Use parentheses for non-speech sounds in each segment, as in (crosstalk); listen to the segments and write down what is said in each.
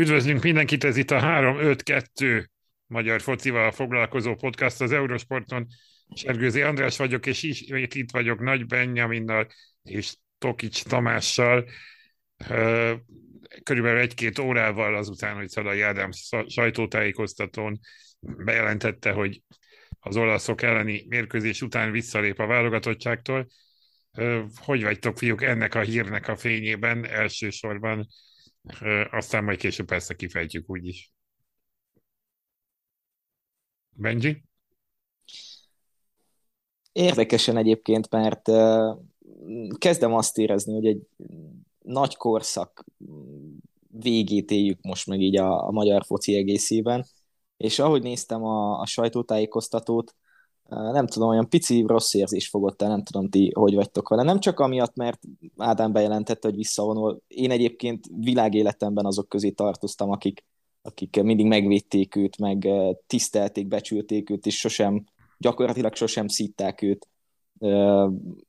Üdvözlünk mindenkit, ez itt a 3-5-2 magyar focival foglalkozó podcast az Eurosporton. Sergőzi András vagyok, és ismét itt vagyok Nagy Benjaminnal és Tokics Tamással. Körülbelül egy-két órával azután, hogy Szalai Ádám sajtótájékoztatón bejelentette, hogy az olaszok elleni mérkőzés után visszalép a válogatottságtól. Hogy vagytok, fiúk, ennek a hírnek a fényében elsősorban aztán majd később persze kifejtjük úgyis. Benji? Érdekesen egyébként, mert kezdem azt érezni, hogy egy nagy korszak végét éljük most meg így a, a magyar foci egészében, és ahogy néztem a, a sajtótájékoztatót, nem tudom, olyan pici rossz érzés fogott el, nem tudom ti, hogy vagytok vele. Nem csak amiatt, mert Ádám bejelentette, hogy visszavonul. Én egyébként világéletemben azok közé tartoztam, akik, akik mindig megvédték őt, meg tisztelték, becsülték őt, és sosem, gyakorlatilag sosem szítták őt.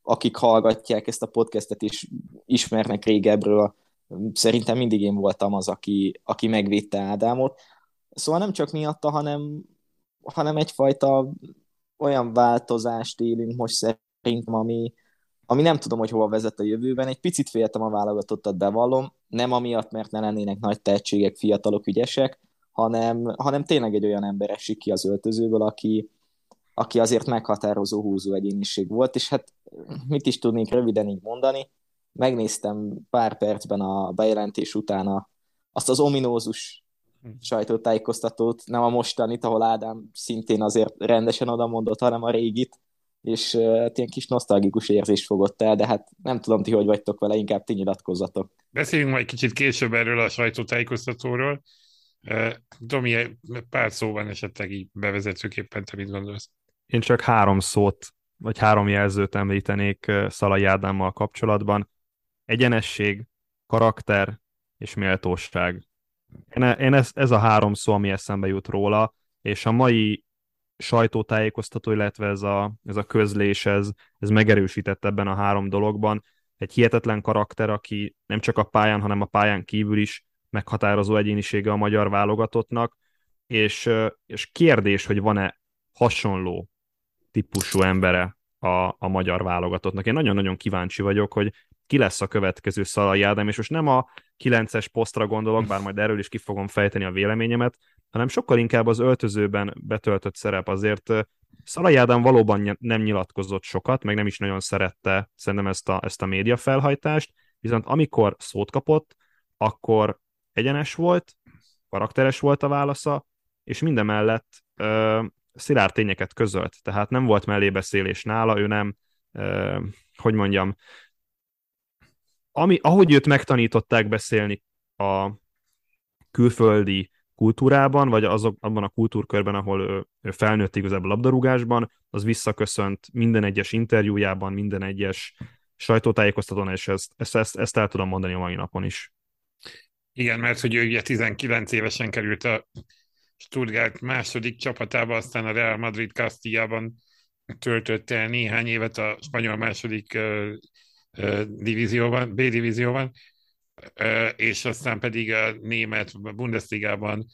Akik hallgatják ezt a podcastet és ismernek régebről, szerintem mindig én voltam az, aki, aki megvédte Ádámot. Szóval nem csak miatta, hanem, hanem egyfajta olyan változást élünk most szerintem, ami, ami nem tudom, hogy hova vezet a jövőben. Egy picit féltem a válogatottat, bevallom, nem amiatt, mert ne lennének nagy tehetségek, fiatalok, ügyesek, hanem, hanem tényleg egy olyan ember esik ki az öltözőből, aki, aki azért meghatározó húzó egyéniség volt, és hát mit is tudnék röviden így mondani, megnéztem pár percben a bejelentés utána azt az ominózus sajtótájékoztatót, nem a mostanit, ahol Ádám szintén azért rendesen oda mondott, hanem a régit, és uh, ilyen kis nosztalgikus érzés fogott el, de hát nem tudom ti, hogy vagytok vele, inkább ti nyilatkozzatok. Beszéljünk majd kicsit később erről a sajtótájékoztatóról. Uh, Domi, pár szóban esetleg így bevezetőképpen te mit gondolsz? Én csak három szót, vagy három jelzőt említenék Szalai Ádámmal kapcsolatban. Egyenesség, karakter és méltóság. Én, én ez, ez a három szó, ami eszembe jut róla, és a mai sajtótájékoztató, illetve ez a, ez a közlés, ez, ez megerősített ebben a három dologban. Egy hihetetlen karakter, aki nem csak a pályán, hanem a pályán kívül is meghatározó egyénisége a magyar válogatottnak, és, és kérdés, hogy van-e hasonló típusú embere a, a magyar válogatottnak. Én nagyon-nagyon kíváncsi vagyok, hogy ki lesz a következő Szalai Ádám, és most nem a 9-es posztra gondolok, bár majd erről is ki fogom fejteni a véleményemet, hanem sokkal inkább az öltözőben betöltött szerep azért. Szalai Ádám valóban nem nyilatkozott sokat, meg nem is nagyon szerette szerintem ezt a, ezt a média felhajtást, viszont amikor szót kapott, akkor egyenes volt, karakteres volt a válasza, és mindemellett ö, szilárd tényeket közölt, tehát nem volt mellébeszélés nála, ő nem, ö, hogy mondjam, ami, ahogy őt megtanították beszélni a külföldi kultúrában, vagy azok, abban a kultúrkörben, ahol ő, ő felnőtt igazából labdarúgásban, az visszaköszönt minden egyes interjújában, minden egyes sajtótájékoztatón, és ezt, ezt, ezt, ezt el tudom mondani a mai napon is. Igen, mert hogy ő ugye 19 évesen került a Stuttgart második csapatába, aztán a Real Madrid Castilla-ban töltötte el néhány évet a spanyol második divízióban, B divízióban, és aztán pedig a német Bundesligában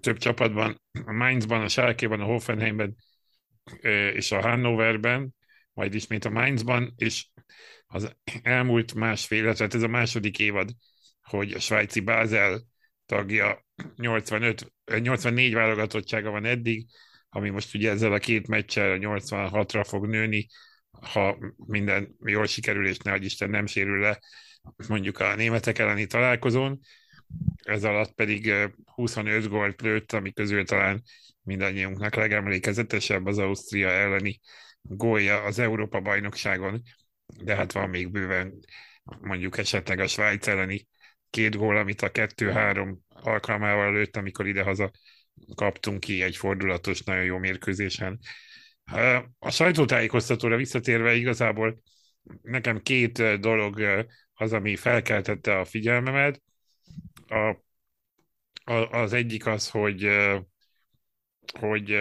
több csapatban, a Mainzban, a Schalke-ban, a Hoffenheimben és a Hannoverben, majd ismét a Mainzban, és az elmúlt másfél, tehát ez a második évad, hogy a svájci Basel tagja 85, 84 válogatottsága van eddig, ami most ugye ezzel a két meccsel 86-ra fog nőni, ha minden jól sikerül, és ne Isten nem sérül le mondjuk a németek elleni találkozón, ez alatt pedig 25 gólt lőtt, ami közül talán mindannyiunknak legemlékezetesebb az Ausztria elleni gólja az Európa-bajnokságon, de hát van még bőven mondjuk esetleg a Svájc elleni két gól, amit a kettő-három alkalmával lőtt, amikor idehaza kaptunk ki egy fordulatos, nagyon jó mérkőzésen. A sajtótájékoztatóra visszatérve igazából nekem két dolog az, ami felkeltette a figyelmemet. A, a, az egyik az, hogy, hogy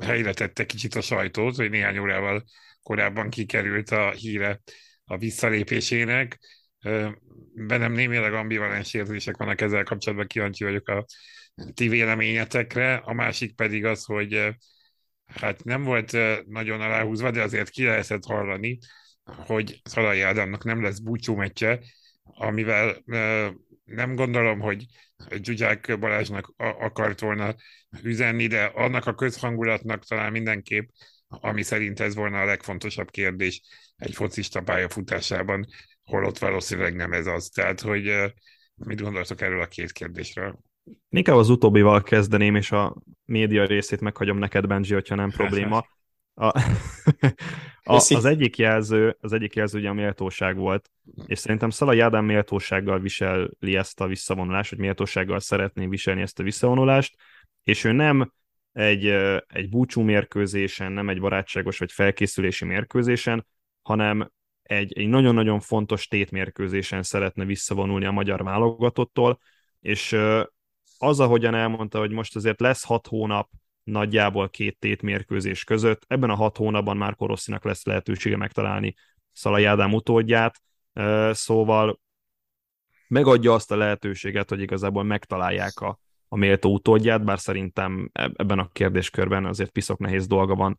helyre tette kicsit a sajtót, hogy néhány órával korábban kikerült a híre a visszalépésének. bennem némileg ambivalens érzések vannak ezzel kapcsolatban, kíváncsi vagyok a ti véleményetekre. A másik pedig az, hogy hát nem volt nagyon aláhúzva, de azért ki lehetett hallani, hogy Szalai Ádámnak nem lesz búcsú meccse, amivel nem gondolom, hogy Zsuzsák Balázsnak akart volna üzenni, de annak a közhangulatnak talán mindenképp, ami szerint ez volna a legfontosabb kérdés egy focista pályafutásában, holott valószínűleg nem ez az. Tehát, hogy mit gondoltok erről a két kérdésről? Inkább az utóbbival kezdeném, és a média részét meghagyom neked, Benji, hogyha nem probléma. A, (laughs) a, az egyik jelző, az egyik jelző ugye a méltóság volt, és szerintem Szalai Ádám méltósággal viseli ezt a visszavonulást, vagy méltósággal szeretné viselni ezt a visszavonulást, és ő nem egy, egy búcsú mérkőzésen, nem egy barátságos vagy felkészülési mérkőzésen, hanem egy, egy nagyon-nagyon fontos tétmérkőzésen szeretne visszavonulni a magyar válogatottól, és az, ahogyan elmondta, hogy most azért lesz hat hónap nagyjából két tétmérkőzés között, ebben a hat hónapban már Korosszinak lesz lehetősége megtalálni Szalai Ádám utódját, szóval megadja azt a lehetőséget, hogy igazából megtalálják a, a méltó utódját, bár szerintem ebben a kérdéskörben azért piszok nehéz dolga van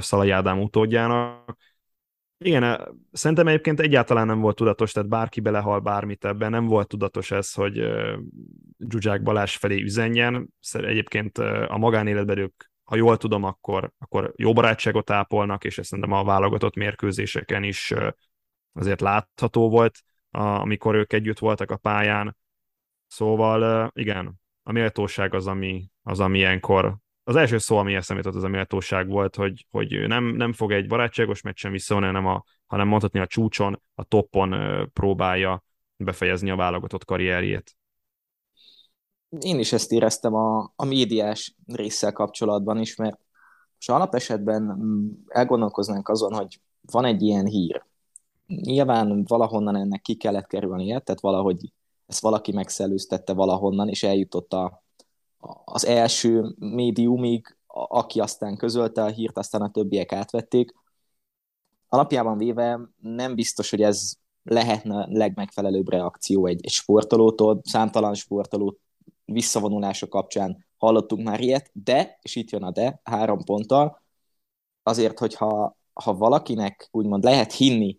Szalai Ádám utódjának, igen, szerintem egyébként egyáltalán nem volt tudatos, tehát bárki belehal bármit ebben, nem volt tudatos ez, hogy Zsuzsák Balázs felé üzenjen. Egyébként a magánéletben ők, ha jól tudom, akkor, akkor jó barátságot ápolnak, és ezt szerintem a válogatott mérkőzéseken is azért látható volt, amikor ők együtt voltak a pályán. Szóval igen, a méltóság az, ami, az, ami ilyenkor az első szó, ami eszembe jutott, az a méltóság volt, hogy, hogy nem, nem fog egy barátságos meccsen visszavonni, hanem, a, hanem mondhatni a csúcson, a toppon próbálja befejezni a válogatott karrierjét. Én is ezt éreztem a, a médiás résszel kapcsolatban is, mert most alapesetben mm, elgondolkoznánk azon, hogy van egy ilyen hír. Nyilván valahonnan ennek ki kellett kerülnie, tehát valahogy ezt valaki megszellőztette valahonnan, és eljutott a, az első médiumig, aki aztán közölte a hírt, aztán a többiek átvették. Alapjában véve nem biztos, hogy ez lehetne a legmegfelelőbb reakció egy, egy sportolótól, számtalan sportoló visszavonulása kapcsán hallottunk már ilyet, de, és itt jön a de, három ponttal, azért, hogyha ha valakinek úgymond lehet hinni,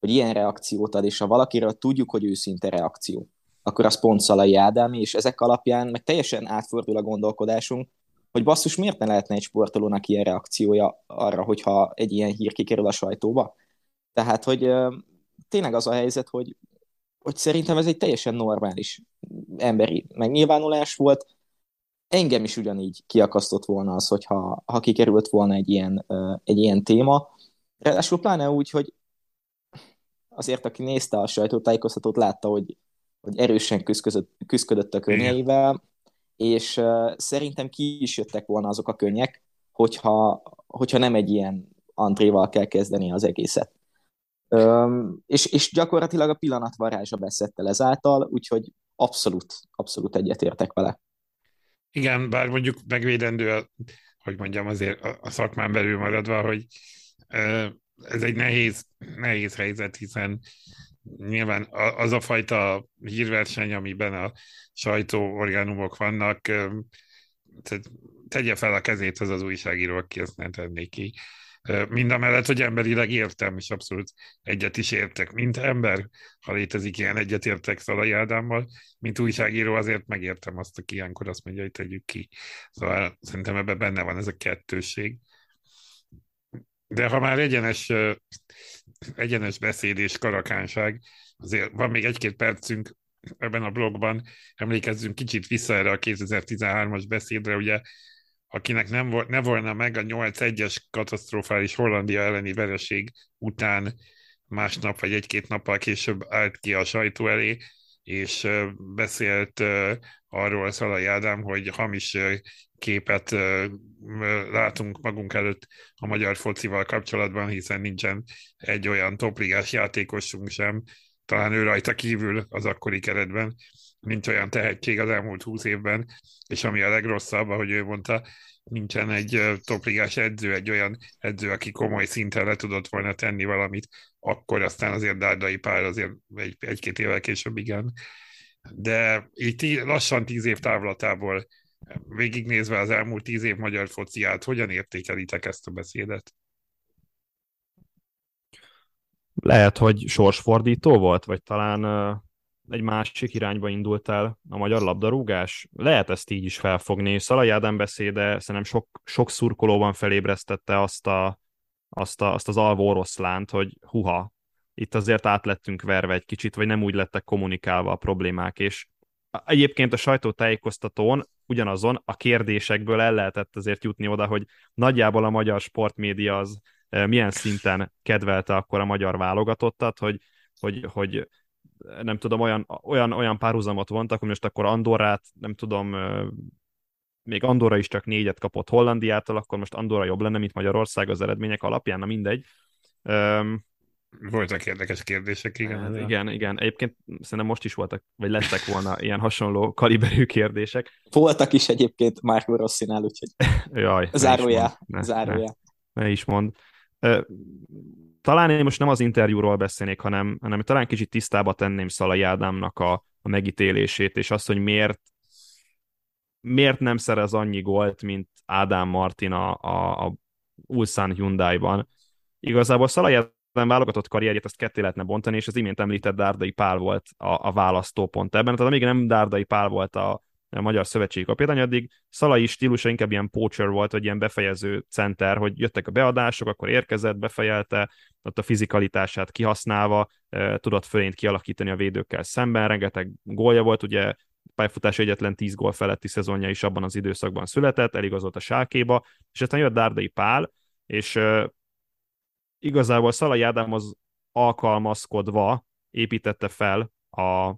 hogy ilyen reakciót ad, és ha valakiről tudjuk, hogy őszinte reakció, akkor az pont Szalai Ádámi, és ezek alapján meg teljesen átfordul a gondolkodásunk, hogy basszus, miért ne lehetne egy sportolónak ilyen reakciója arra, hogyha egy ilyen hír kikerül a sajtóba? Tehát, hogy tényleg az a helyzet, hogy, hogy szerintem ez egy teljesen normális emberi megnyilvánulás volt. Engem is ugyanígy kiakasztott volna az, hogyha ha kikerült volna egy ilyen, egy ilyen téma. Ráadásul pláne úgy, hogy azért, aki nézte a sajtótájékoztatót, látta, hogy hogy erősen küzdött, küzdött a könnyeivel, és uh, szerintem ki is jöttek volna azok a könnyek, hogyha, hogyha nem egy ilyen antréval kell kezdeni az egészet. Um, és, és gyakorlatilag a pillanat varázsa beszette el ezáltal, úgyhogy abszolút, abszolút egyetértek vele. Igen, bár mondjuk megvédendő, hogy mondjam, azért a, a szakmán belül maradva, hogy ez egy nehéz, nehéz helyzet, hiszen nyilván az a fajta hírverseny, amiben a sajtóorgánumok vannak, tegye fel a kezét az az újságíró, aki ezt nem tenné ki. Mind a mellett, hogy emberileg értem, és abszolút egyet is értek. Mint ember, ha létezik ilyen egyetértek Szalai Ádámmal, mint újságíró azért megértem azt, aki ilyenkor azt mondja, hogy tegyük ki. Szóval szerintem ebben benne van ez a kettőség. De ha már egyenes, egyenes beszéd és karakánság, azért van még egy-két percünk ebben a blogban, emlékezzünk kicsit vissza erre a 2013-as beszédre, ugye akinek nem volt, ne volna meg a 8-1-es katasztrofális Hollandia elleni vereség után másnap vagy egy-két nappal később állt ki a sajtó elé, és beszélt arról Szalai Ádám, hogy hamis képet látunk magunk előtt a magyar focival kapcsolatban, hiszen nincsen egy olyan topligás játékosunk sem, talán ő rajta kívül az akkori keretben, nincs olyan tehetség az elmúlt húsz évben, és ami a legrosszabb, ahogy ő mondta, nincsen egy topligás edző, egy olyan edző, aki komoly szinten le tudott volna tenni valamit, akkor aztán azért Dárdai Pál azért egy, egy-két évvel később igen. De tí, lassan tíz év távlatából végignézve az elmúlt tíz év magyar fociát, hogyan értékelitek ezt a beszédet? Lehet, hogy sorsfordító volt, vagy talán egy másik irányba indult el a magyar labdarúgás. Lehet ezt így is felfogni. Szalai Ádám beszéde szerintem sok, sok szurkolóban felébresztette azt, a, azt, a, azt az alvó oroszlánt, hogy huha, itt azért át lettünk verve egy kicsit, vagy nem úgy lettek kommunikálva a problémák, és egyébként a sajtótájékoztatón ugyanazon a kérdésekből el lehetett azért jutni oda, hogy nagyjából a magyar sportmédia az milyen szinten kedvelte akkor a magyar válogatottat, hogy, hogy, hogy nem tudom, olyan, olyan, olyan párhuzamot vontak, hogy most akkor Andorrát, nem tudom, még Andorra is csak négyet kapott Hollandiától, akkor most Andorra jobb lenne, mint Magyarország az eredmények alapján, na mindegy. Voltak érdekes kérdések, igen. Hát, igen, igen. Egyébként szerintem most is voltak, vagy lettek volna (laughs) ilyen hasonló kaliberű kérdések. Voltak is egyébként Márko Rosszinál, úgyhogy (laughs) Jaj, zárójá, ne, zárójá. Ne, ne is mond talán én most nem az interjúról beszélnék, hanem, hanem talán kicsit tisztába tenném Szalai Ádámnak a, a megítélését, és azt, hogy miért, miért nem szerez annyi gólt, mint Ádám Martin a, a, a Ulsan Hyundai-ban. Igazából Szalai Ádám válogatott karrierjét ezt ketté lehetne bontani, és az imént említett Dárdai Pál volt a, a választópont ebben. Tehát amíg nem Dárdai Pál volt a, a magyar szövetségi kapitány, addig Szalai stílusa inkább ilyen poacher volt, vagy ilyen befejező center, hogy jöttek a beadások, akkor érkezett, befejelte, ott a fizikalitását kihasználva tudott fölényt kialakítani a védőkkel szemben, rengeteg gólja volt, ugye pályafutás egyetlen 10 gól feletti szezonja is abban az időszakban született, eligazolt a sálkéba, és aztán jött Dárdai Pál, és igazából Szalai Ádám az alkalmazkodva építette fel a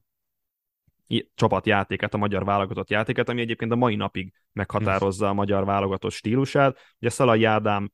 csapatjátéket, a magyar válogatott játéket, ami egyébként a mai napig meghatározza a magyar válogatott stílusát. Ugye Szalai Ádám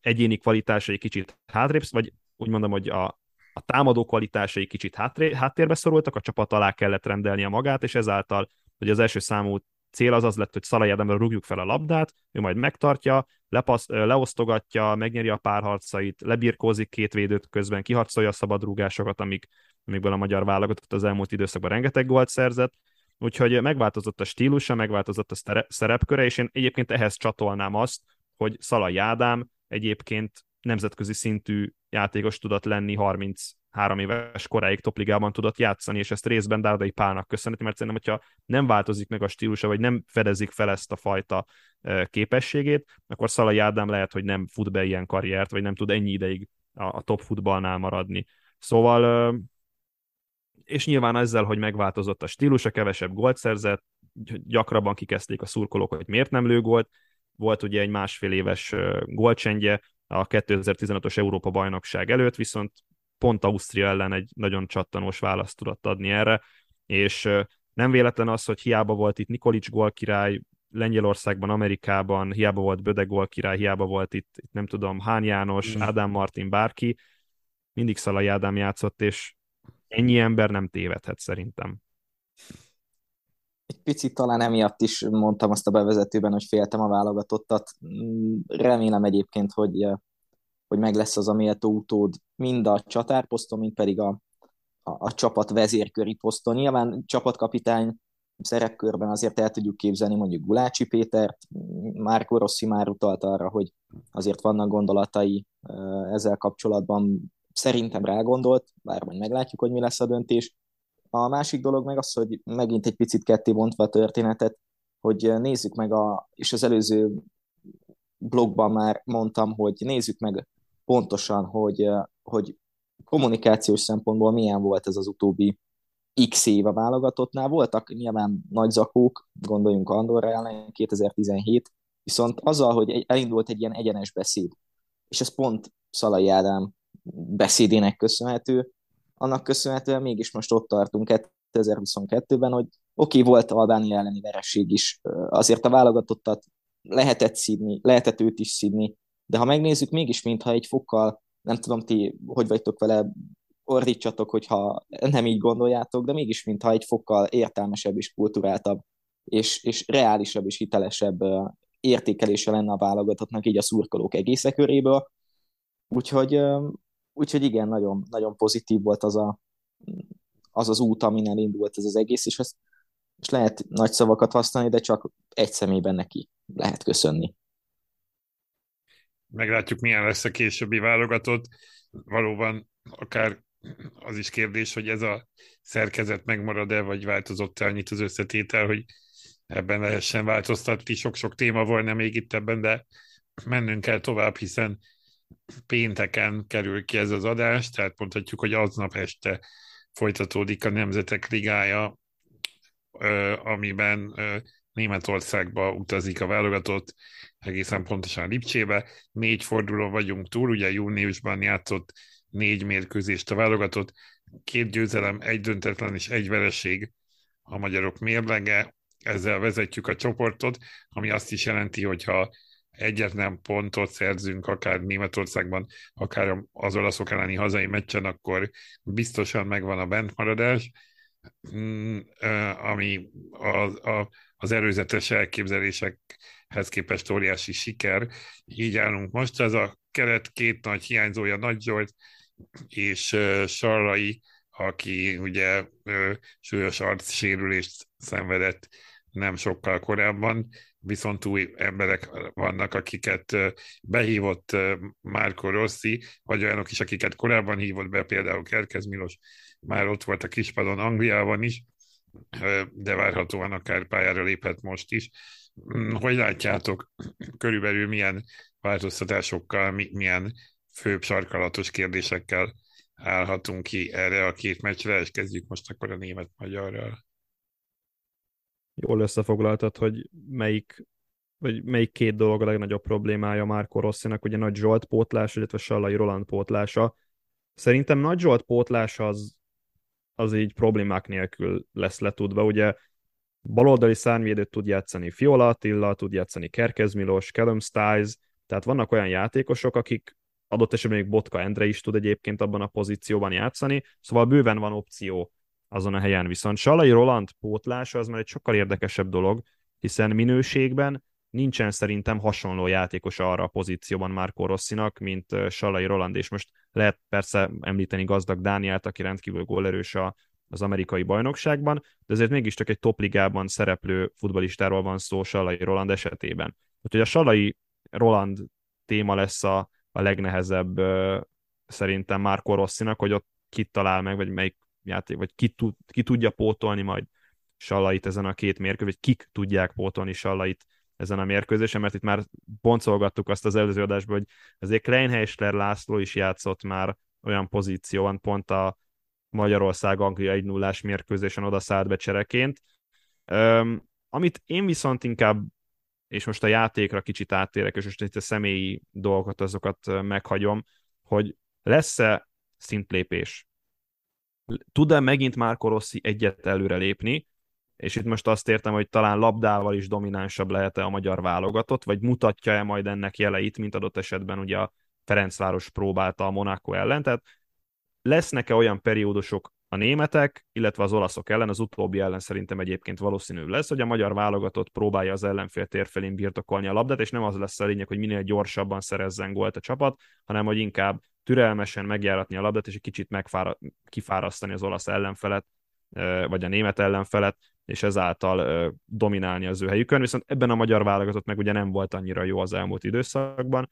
egyéni kvalitásai kicsit hátrébb, vagy úgy mondom, hogy a, a támadó kvalitásai kicsit hátré, háttérbe szorultak, a csapat alá kellett rendelni a magát, és ezáltal, hogy az első számú cél az az lett, hogy Szalai Ádámra rúgjuk fel a labdát, ő majd megtartja, lepasz, leosztogatja, megnyeri a párharcait, lebirkózik két védőt közben, kiharcolja a szabadrúgásokat, amik, amikből a magyar válogatott az elmúlt időszakban rengeteg gólt szerzett, úgyhogy megváltozott a stílusa, megváltozott a szerepköre, és én egyébként ehhez csatolnám azt, hogy Szalai Ádám egyébként nemzetközi szintű játékos tudott lenni 33 éves koráig topligában tudott játszani, és ezt részben Dárdai Pálnak köszönheti, mert szerintem, hogyha nem változik meg a stílusa, vagy nem fedezik fel ezt a fajta képességét, akkor Szalai Ádám lehet, hogy nem fut be ilyen karriert, vagy nem tud ennyi ideig a, a top futballnál maradni. Szóval és nyilván ezzel, hogy megváltozott a stílusa, kevesebb gólt szerzett, gyakrabban kikezdték a szurkolók, hogy miért nem lő gólt, volt ugye egy másfél éves gólcsendje a 2015-ös Európa bajnokság előtt, viszont pont Ausztria ellen egy nagyon csattanós választ tudott adni erre, és nem véletlen az, hogy hiába volt itt Nikolics gólkirály, Lengyelországban, Amerikában, hiába volt Böde gólkirály, hiába volt itt, itt nem tudom, Hán János, mm. Ádám Martin, bárki, mindig Szalai Ádám játszott, és ennyi ember nem tévedhet szerintem. Picit talán emiatt is mondtam azt a bevezetőben, hogy féltem a válogatottat. Remélem egyébként, hogy, hogy meg lesz az a méltó utód mind a csatárposzton, mind pedig a, a, a csapat vezérköri poszton. Nyilván csapatkapitány szerepkörben azért el tudjuk képzelni mondjuk Gulácsi Pétert, Márko Rossi már utalt arra, hogy azért vannak gondolatai ezzel kapcsolatban, szerintem rágondolt, bár majd meglátjuk, hogy mi lesz a döntés. A másik dolog meg az, hogy megint egy picit ketté bontva a történetet, hogy nézzük meg, a, és az előző blogban már mondtam, hogy nézzük meg pontosan, hogy, hogy kommunikációs szempontból milyen volt ez az utóbbi x év a válogatottnál. Voltak nyilván nagy zakók, gondoljunk Andorra ellen 2017, viszont azzal, hogy elindult egy ilyen egyenes beszéd, és ez pont Szalai Ádám beszédének köszönhető, annak köszönhetően mégis most ott tartunk 2022-ben, hogy oké, okay, volt Albánia elleni vereség is, azért a válogatottat lehetett szídni, lehetett őt is szídni, de ha megnézzük, mégis mintha egy fokkal, nem tudom ti, hogy vagytok vele, ordítsatok, hogyha nem így gondoljátok, de mégis mintha egy fokkal értelmesebb és kulturáltabb, és, és reálisabb és hitelesebb értékelése lenne a válogatottnak így a szurkolók egész köréből. Úgyhogy, úgyhogy igen, nagyon, nagyon pozitív volt az, a, az az út, amin elindult ez az egész, és ezt és lehet nagy szavakat használni, de csak egy személyben neki lehet köszönni. Meglátjuk, milyen lesz a későbbi válogatott. Valóban akár az is kérdés, hogy ez a szerkezet megmarad-e, vagy változott-e annyit az összetétel, hogy ebben lehessen változtatni. Sok-sok téma volna még itt ebben, de mennünk kell tovább, hiszen pénteken kerül ki ez az adás, tehát mondhatjuk, hogy aznap este folytatódik a Nemzetek Ligája, amiben Németországba utazik a válogatott, egészen pontosan Lipcsébe. Négy forduló vagyunk túl, ugye júniusban játszott négy mérkőzést a válogatott, két győzelem, egy döntetlen és egy vereség a magyarok mérlege, ezzel vezetjük a csoportot, ami azt is jelenti, hogy ha egyetlen pontot szerzünk akár Németországban, akár az olaszok elleni hazai meccsen, akkor biztosan megvan a bentmaradás, mm, ami az, a, az előzetes elképzelésekhez képest óriási siker. Így állunk most. Ez a keret két nagy hiányzója, Nagy Zsolt és Sarlai, aki ugye súlyos arcsérülést szenvedett nem sokkal korábban, viszont új emberek vannak, akiket behívott Márko Rossi, vagy olyanok is, akiket korábban hívott be, például Kerkez Milos, már ott volt a kispadon Angliában is, de várhatóan akár pályára léphet most is. Mm, hogy látjátok, körülbelül milyen változtatásokkal, milyen főbb sarkalatos kérdésekkel állhatunk ki erre a két meccsre, és kezdjük most akkor a német-magyarral jól összefoglaltad, hogy melyik, vagy melyik két dolog a legnagyobb problémája Márko Rosszinak, ugye Nagy Zsolt pótlás, illetve Sallai Roland pótlása. Szerintem Nagy Zsolt pótlás az, az így problémák nélkül lesz letudva. Ugye baloldali szárnyvédőt tud játszani Fiola Attila, tud játszani Kerkez Milos, Callum Stiles, tehát vannak olyan játékosok, akik adott esetben még Botka Endre is tud egyébként abban a pozícióban játszani, szóval bőven van opció azon a helyen. Viszont Salai Roland pótlása az már egy sokkal érdekesebb dolog, hiszen minőségben nincsen szerintem hasonló játékos arra a pozícióban Marco Rosszinak, mint Salai Roland, és most lehet persze említeni gazdag Dániát, aki rendkívül gólerős a, az amerikai bajnokságban, de azért mégiscsak egy topligában szereplő futbalistáról van szó Salai Roland esetében. Úgyhogy a Salai Roland téma lesz a, a legnehezebb szerintem Marco Rosszinak, hogy ott kit talál meg, vagy melyik játék, vagy ki, tud, ki tudja pótolni majd Sallait ezen a két mérkőzésen, vagy kik tudják pótolni Sallait ezen a mérkőzésen, mert itt már boncolgattuk azt az előző adásban, hogy azért Kleinheisler László is játszott már olyan pozícióban, pont a Magyarország-Anglia 1 0 mérkőzésen oda szállt be csereként. Um, amit én viszont inkább, és most a játékra kicsit áttérek, és most itt a személyi dolgokat, azokat meghagyom, hogy lesz-e szintlépés tud-e megint Márko Rossi egyet előre lépni, és itt most azt értem, hogy talán labdával is dominánsabb lehet-e a magyar válogatott, vagy mutatja-e majd ennek jeleit, mint adott esetben ugye a Ferencváros próbálta a Monaco ellen, tehát lesznek-e olyan periódusok a németek, illetve az olaszok ellen, az utóbbi ellen szerintem egyébként valószínű lesz, hogy a magyar válogatott próbálja az ellenfél térfelén birtokolni a labdát, és nem az lesz a lényeg, hogy minél gyorsabban szerezzen gólt a csapat, hanem hogy inkább türelmesen megjáratni a labdát, és egy kicsit megfára, kifárasztani az olasz ellenfelet, vagy a német ellenfelet, és ezáltal dominálni az ő helyükön, viszont ebben a magyar válogatott meg ugye nem volt annyira jó az elmúlt időszakban,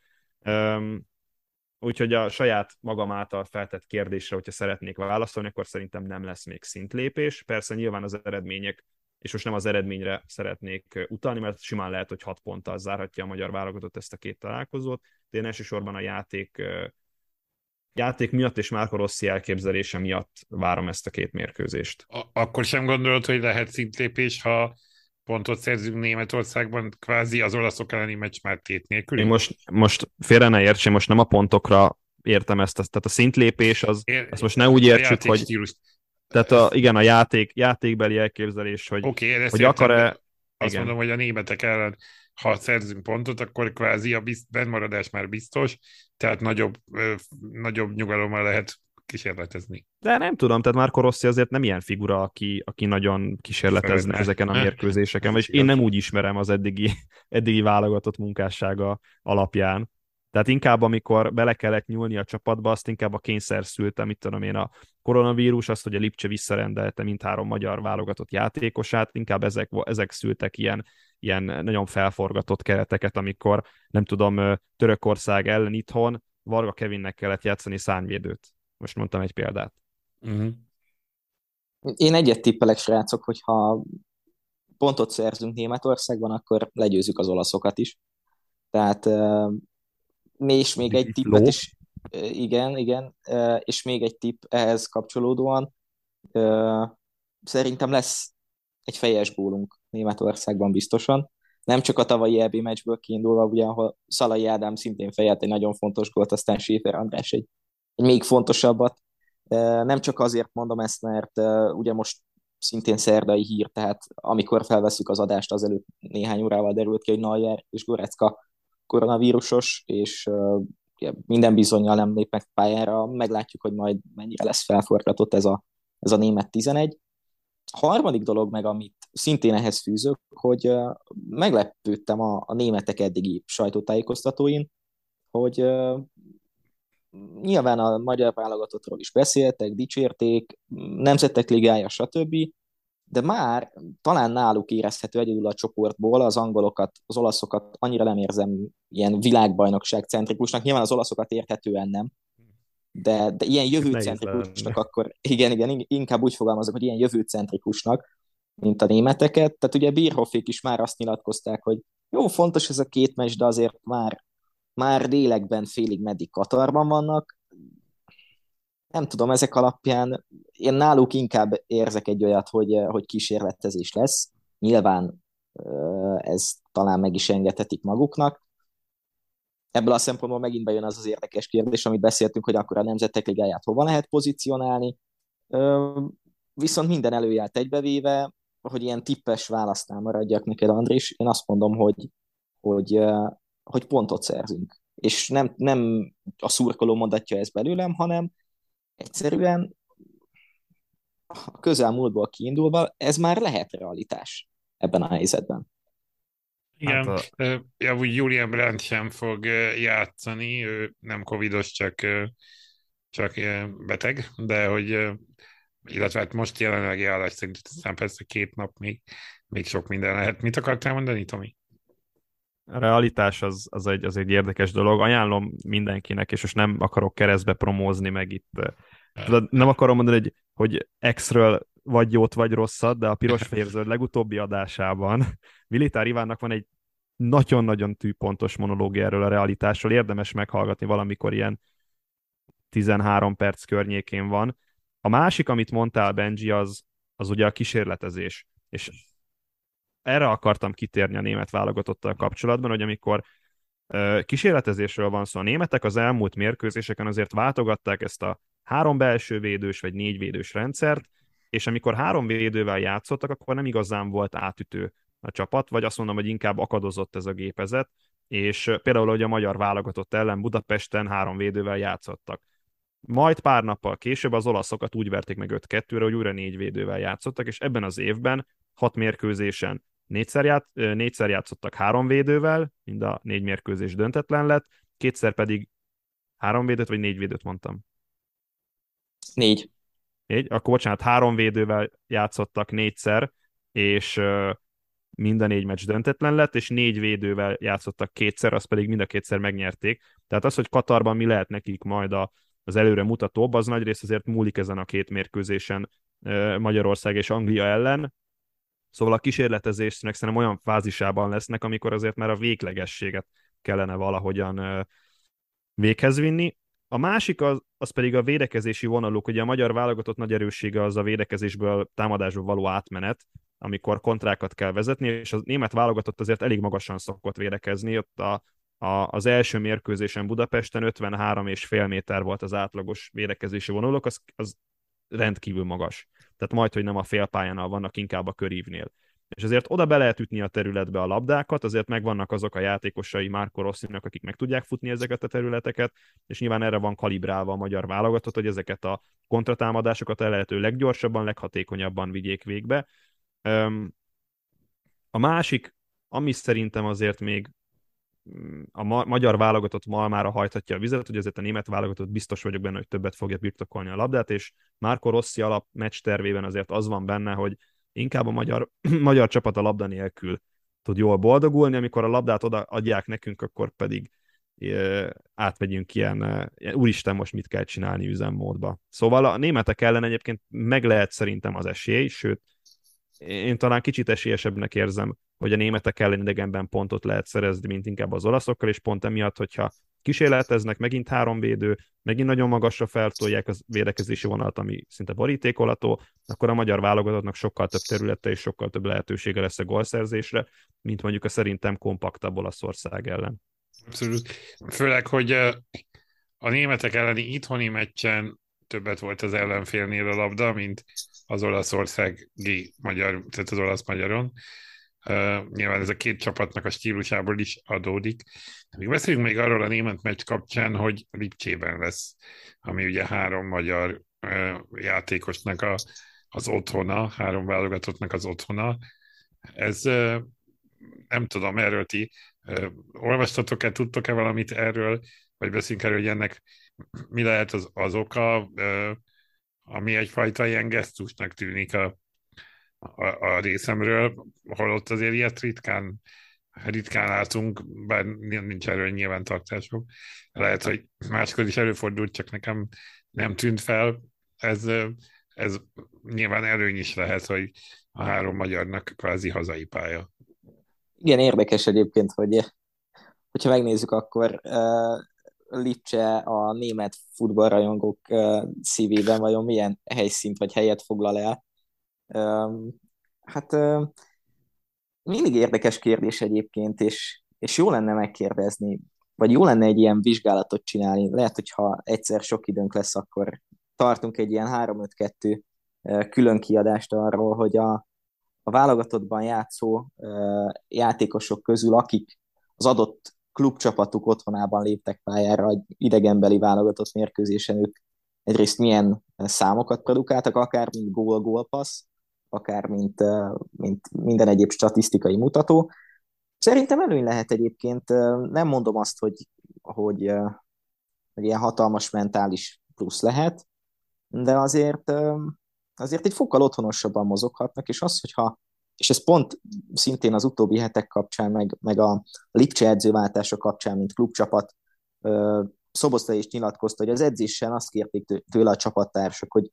úgyhogy a saját magam által feltett kérdésre, hogyha szeretnék válaszolni, akkor szerintem nem lesz még szintlépés. Persze nyilván az eredmények, és most nem az eredményre szeretnék utalni, mert simán lehet, hogy hat ponttal zárhatja a magyar válogatott ezt a két találkozót, de én elsősorban a játék játék miatt és Márko Rossi elképzelése miatt várom ezt a két mérkőzést. A- akkor sem gondolod, hogy lehet szintlépés, ha pontot szerzünk Németországban, kvázi az olaszok elleni meccs már tét nélkül? Én most, most félre ne értsem, most nem a pontokra értem ezt, tehát a szintlépés, az, Ér, ezt most ne úgy értsük, hogy... Stílus. Tehát a, igen, a játék, játékbeli elképzelés, hogy, okay, hogy akar-e... Azt igen. mondom, hogy a németek ellen ha szerzünk pontot, akkor kvázi a bizt, bennmaradás már biztos, tehát nagyobb, nagyobb nyugalommal lehet kísérletezni. De nem tudom, tehát Marco Rossi azért nem ilyen figura, aki, aki nagyon kísérletezne Szeretne. ezeken a mérkőzéseken, és én nem úgy ismerem az eddigi, (laughs) eddigi válogatott munkássága alapján. Tehát inkább, amikor bele kellett nyúlni a csapatba, azt inkább a kényszer szülte, mit tudom én, a koronavírus, azt, hogy a Lipcse visszarendelte mindhárom magyar válogatott játékosát, inkább ezek, ezek szültek ilyen, ilyen nagyon felforgatott kereteket, amikor, nem tudom, Törökország ellen itthon Varga Kevinnek kellett játszani szárnyvédőt. Most mondtam egy példát. Uh-huh. Én egyet tippelek, srácok, hogyha pontot szerzünk Németországban, akkor legyőzzük az olaszokat is. Tehát és még egy tippet is, igen, igen, és még egy tipp ehhez kapcsolódóan, szerintem lesz egy fejes gólunk Németországban biztosan, nem csak a tavalyi EB meccsből kiindulva, ugye, ahol Szalai Ádám szintén fejelt egy nagyon fontos gólt, aztán Schäfer András egy, egy még fontosabbat. Nem csak azért mondom ezt, mert ugye most szintén szerdai hír, tehát amikor felveszük az adást, azelőtt néhány órával derült ki, hogy Neuer és Gorecka koronavírusos, és ugye, minden bizonyal nem lépnek pályára, meglátjuk, hogy majd mennyire lesz felforgatott ez a, ez a német 11. Harmadik dolog meg, amit szintén ehhez fűzök, hogy meglepődtem a, a németek eddigi sajtótájékoztatóin, hogy nyilván a magyar válogatottról is beszéltek, dicsérték, nemzetek ligája, stb., de már talán náluk érezhető egyedül a csoportból, az angolokat, az olaszokat annyira nem érzem ilyen világbajnokság centrikusnak, nyilván az olaszokat érthetően nem, de, de ilyen jövőcentrikusnak akkor, igen, igen, inkább úgy fogalmazok, hogy ilyen jövőcentrikusnak, mint a németeket. Tehát ugye Bírhoffék is már azt nyilatkozták, hogy jó, fontos ez a két meccs, de azért már, már délekben félig meddig Katarban vannak, nem tudom, ezek alapján én náluk inkább érzek egy olyat, hogy, hogy kísérletezés lesz. Nyilván ez talán meg is engedhetik maguknak. Ebből a szempontból megint bejön az az érdekes kérdés, amit beszéltünk, hogy akkor a Nemzetek Ligáját hova lehet pozícionálni. Viszont minden előjárt egybevéve, hogy ilyen tippes választál maradjak neked, Andris, én azt mondom, hogy, hogy, hogy pontot szerzünk. És nem, nem a szurkoló mondatja ezt belőlem, hanem egyszerűen a közelmúltból kiindulva ez már lehet realitás ebben a helyzetben. Igen, hát a... ja, úgy Julian Brandt sem fog játszani, ő nem covidos, csak, csak beteg, de hogy illetve hát most jelenlegi állás szerint aztán persze két nap még, még sok minden lehet. Mit akartál mondani, Tomi? A realitás az, az, egy, az egy érdekes dolog. Ajánlom mindenkinek, és most nem akarok keresztbe promózni, meg itt Tudod, nem akarom mondani, hogy, hogy X-ről vagy jót, vagy rosszat, de a piros fehér legutóbbi adásában (laughs) Militár Ivánnak van egy nagyon-nagyon tűpontos monológia erről a realitásról, érdemes meghallgatni valamikor ilyen 13 perc környékén van. A másik, amit mondtál, Benji, az, az ugye a kísérletezés. És erre akartam kitérni a német válogatottal kapcsolatban, hogy amikor kísérletezésről van szó, a németek az elmúlt mérkőzéseken azért váltogatták ezt a három belső védős vagy négy védős rendszert, és amikor három védővel játszottak, akkor nem igazán volt átütő a csapat, vagy azt mondom, hogy inkább akadozott ez a gépezet, és például, hogy a magyar válogatott ellen Budapesten három védővel játszottak. Majd pár nappal később az olaszokat úgy verték meg 5-2-re, hogy újra négy védővel játszottak, és ebben az évben hat mérkőzésen négyszer, ját, négyszer játszottak három védővel, mind a négy mérkőzés döntetlen lett, kétszer pedig három védőt, vagy négy védőt mondtam. Négy. Négy? Akkor bocsánat, három védővel játszottak négyszer, és mind a négy meccs döntetlen lett, és négy védővel játszottak kétszer, azt pedig mind a kétszer megnyerték. Tehát az, hogy Katarban mi lehet nekik majd a, az előre mutatóbb, az nagyrészt azért múlik ezen a két mérkőzésen Magyarország és Anglia ellen. Szóval a kísérletezésnek szerintem olyan fázisában lesznek, amikor azért már a véglegességet kellene valahogyan véghez vinni. A másik az, az pedig a védekezési vonaluk. Ugye a magyar válogatott nagy erőssége az a védekezésből támadásba való átmenet, amikor kontrákat kell vezetni, és a német válogatott azért elég magasan szokott védekezni. Ott a, a, az első mérkőzésen Budapesten 53 és fél méter volt az átlagos védekezési vonaluk, az, az rendkívül magas. Tehát majd, hogy nem a félpályánál vannak, inkább a körívnél. És azért oda be lehet ütni a területbe a labdákat, azért megvannak azok a játékosai Márko Rosszinak, akik meg tudják futni ezeket a területeket, és nyilván erre van kalibrálva a magyar válogatott, hogy ezeket a kontratámadásokat el lehető leggyorsabban, leghatékonyabban vigyék végbe. A másik, ami szerintem azért még mm, a ma- magyar válogatott malmára hajthatja a vizet, hogy azért a német válogatott biztos vagyok benne, hogy többet fogja birtokolni a labdát, és Márko Rossi alap meccs tervében azért az van benne, hogy inkább a magyar, (clears throat) magyar csapat a labda nélkül tud jól boldogulni, amikor a labdát oda adják nekünk, akkor pedig átvegyünk ilyen, úristen, most mit kell csinálni üzemmódba. Szóval a németek ellen egyébként meg lehet szerintem az esély, sőt, én talán kicsit esélyesebbnek érzem, hogy a németek ellen idegenben pontot lehet szerezni, mint inkább az olaszokkal, és pont emiatt, hogyha kísérleteznek, megint három védő, megint nagyon magasra feltolják az védekezési vonalat, ami szinte borítékolató, akkor a magyar válogatottnak sokkal több területe és sokkal több lehetősége lesz a gólszerzésre, mint mondjuk a szerintem kompaktabb Olaszország ellen. Abszolút. Főleg, hogy a németek elleni itthoni meccsen többet volt az ellenfélnél a labda, mint az olaszországi magyar, tehát az olasz-magyaron. Uh, nyilván ez a két csapatnak a stílusából is adódik. Még beszéljünk még arról a német meccs kapcsán, hogy Lipcsében lesz, ami ugye három magyar uh, játékosnak a, az otthona, három válogatottnak az otthona. Ez uh, nem tudom, erről ti olvastatok-e, tudtok-e valamit erről, vagy beszélünk erről, hogy ennek mi lehet az, az oka, ami egyfajta ilyen gesztusnak tűnik a, a, a részemről, holott azért ilyet ritkán, ritkán látunk, bár nincs erről nyilvántartások. Lehet, hogy máskor is előfordult, csak nekem nem tűnt fel. Ez, ez nyilván előny is lehet, hogy a három magyarnak kvázi hazai pálya. Igen, érdekes egyébként, hogy hogyha megnézzük, akkor uh, Lipcse a német futballrajongók uh, szívében vajon milyen helyszínt vagy helyet foglal el. Hát mindig érdekes kérdés egyébként, és, és jó lenne megkérdezni, vagy jó lenne egy ilyen vizsgálatot csinálni. Lehet, hogyha egyszer sok időnk lesz, akkor tartunk egy ilyen 3-5-2 külön kiadást arról, hogy a, a válogatottban játszó játékosok közül, akik az adott klubcsapatuk otthonában léptek pályára egy idegenbeli válogatott mérkőzésen, ők egyrészt milyen számokat produkáltak, akár mint gól-gólpassz, akár mint, mint minden egyéb statisztikai mutató. Szerintem előny lehet egyébként, nem mondom azt, hogy, hogy, hogy ilyen hatalmas mentális plusz lehet, de azért, azért egy fokkal otthonosabban mozoghatnak, és az, hogyha és ez pont szintén az utóbbi hetek kapcsán, meg, meg a Lipcse edzőváltása kapcsán, mint klubcsapat, Szoboszta is nyilatkozta, hogy az edzésen azt kérték tőle a csapattársak, hogy,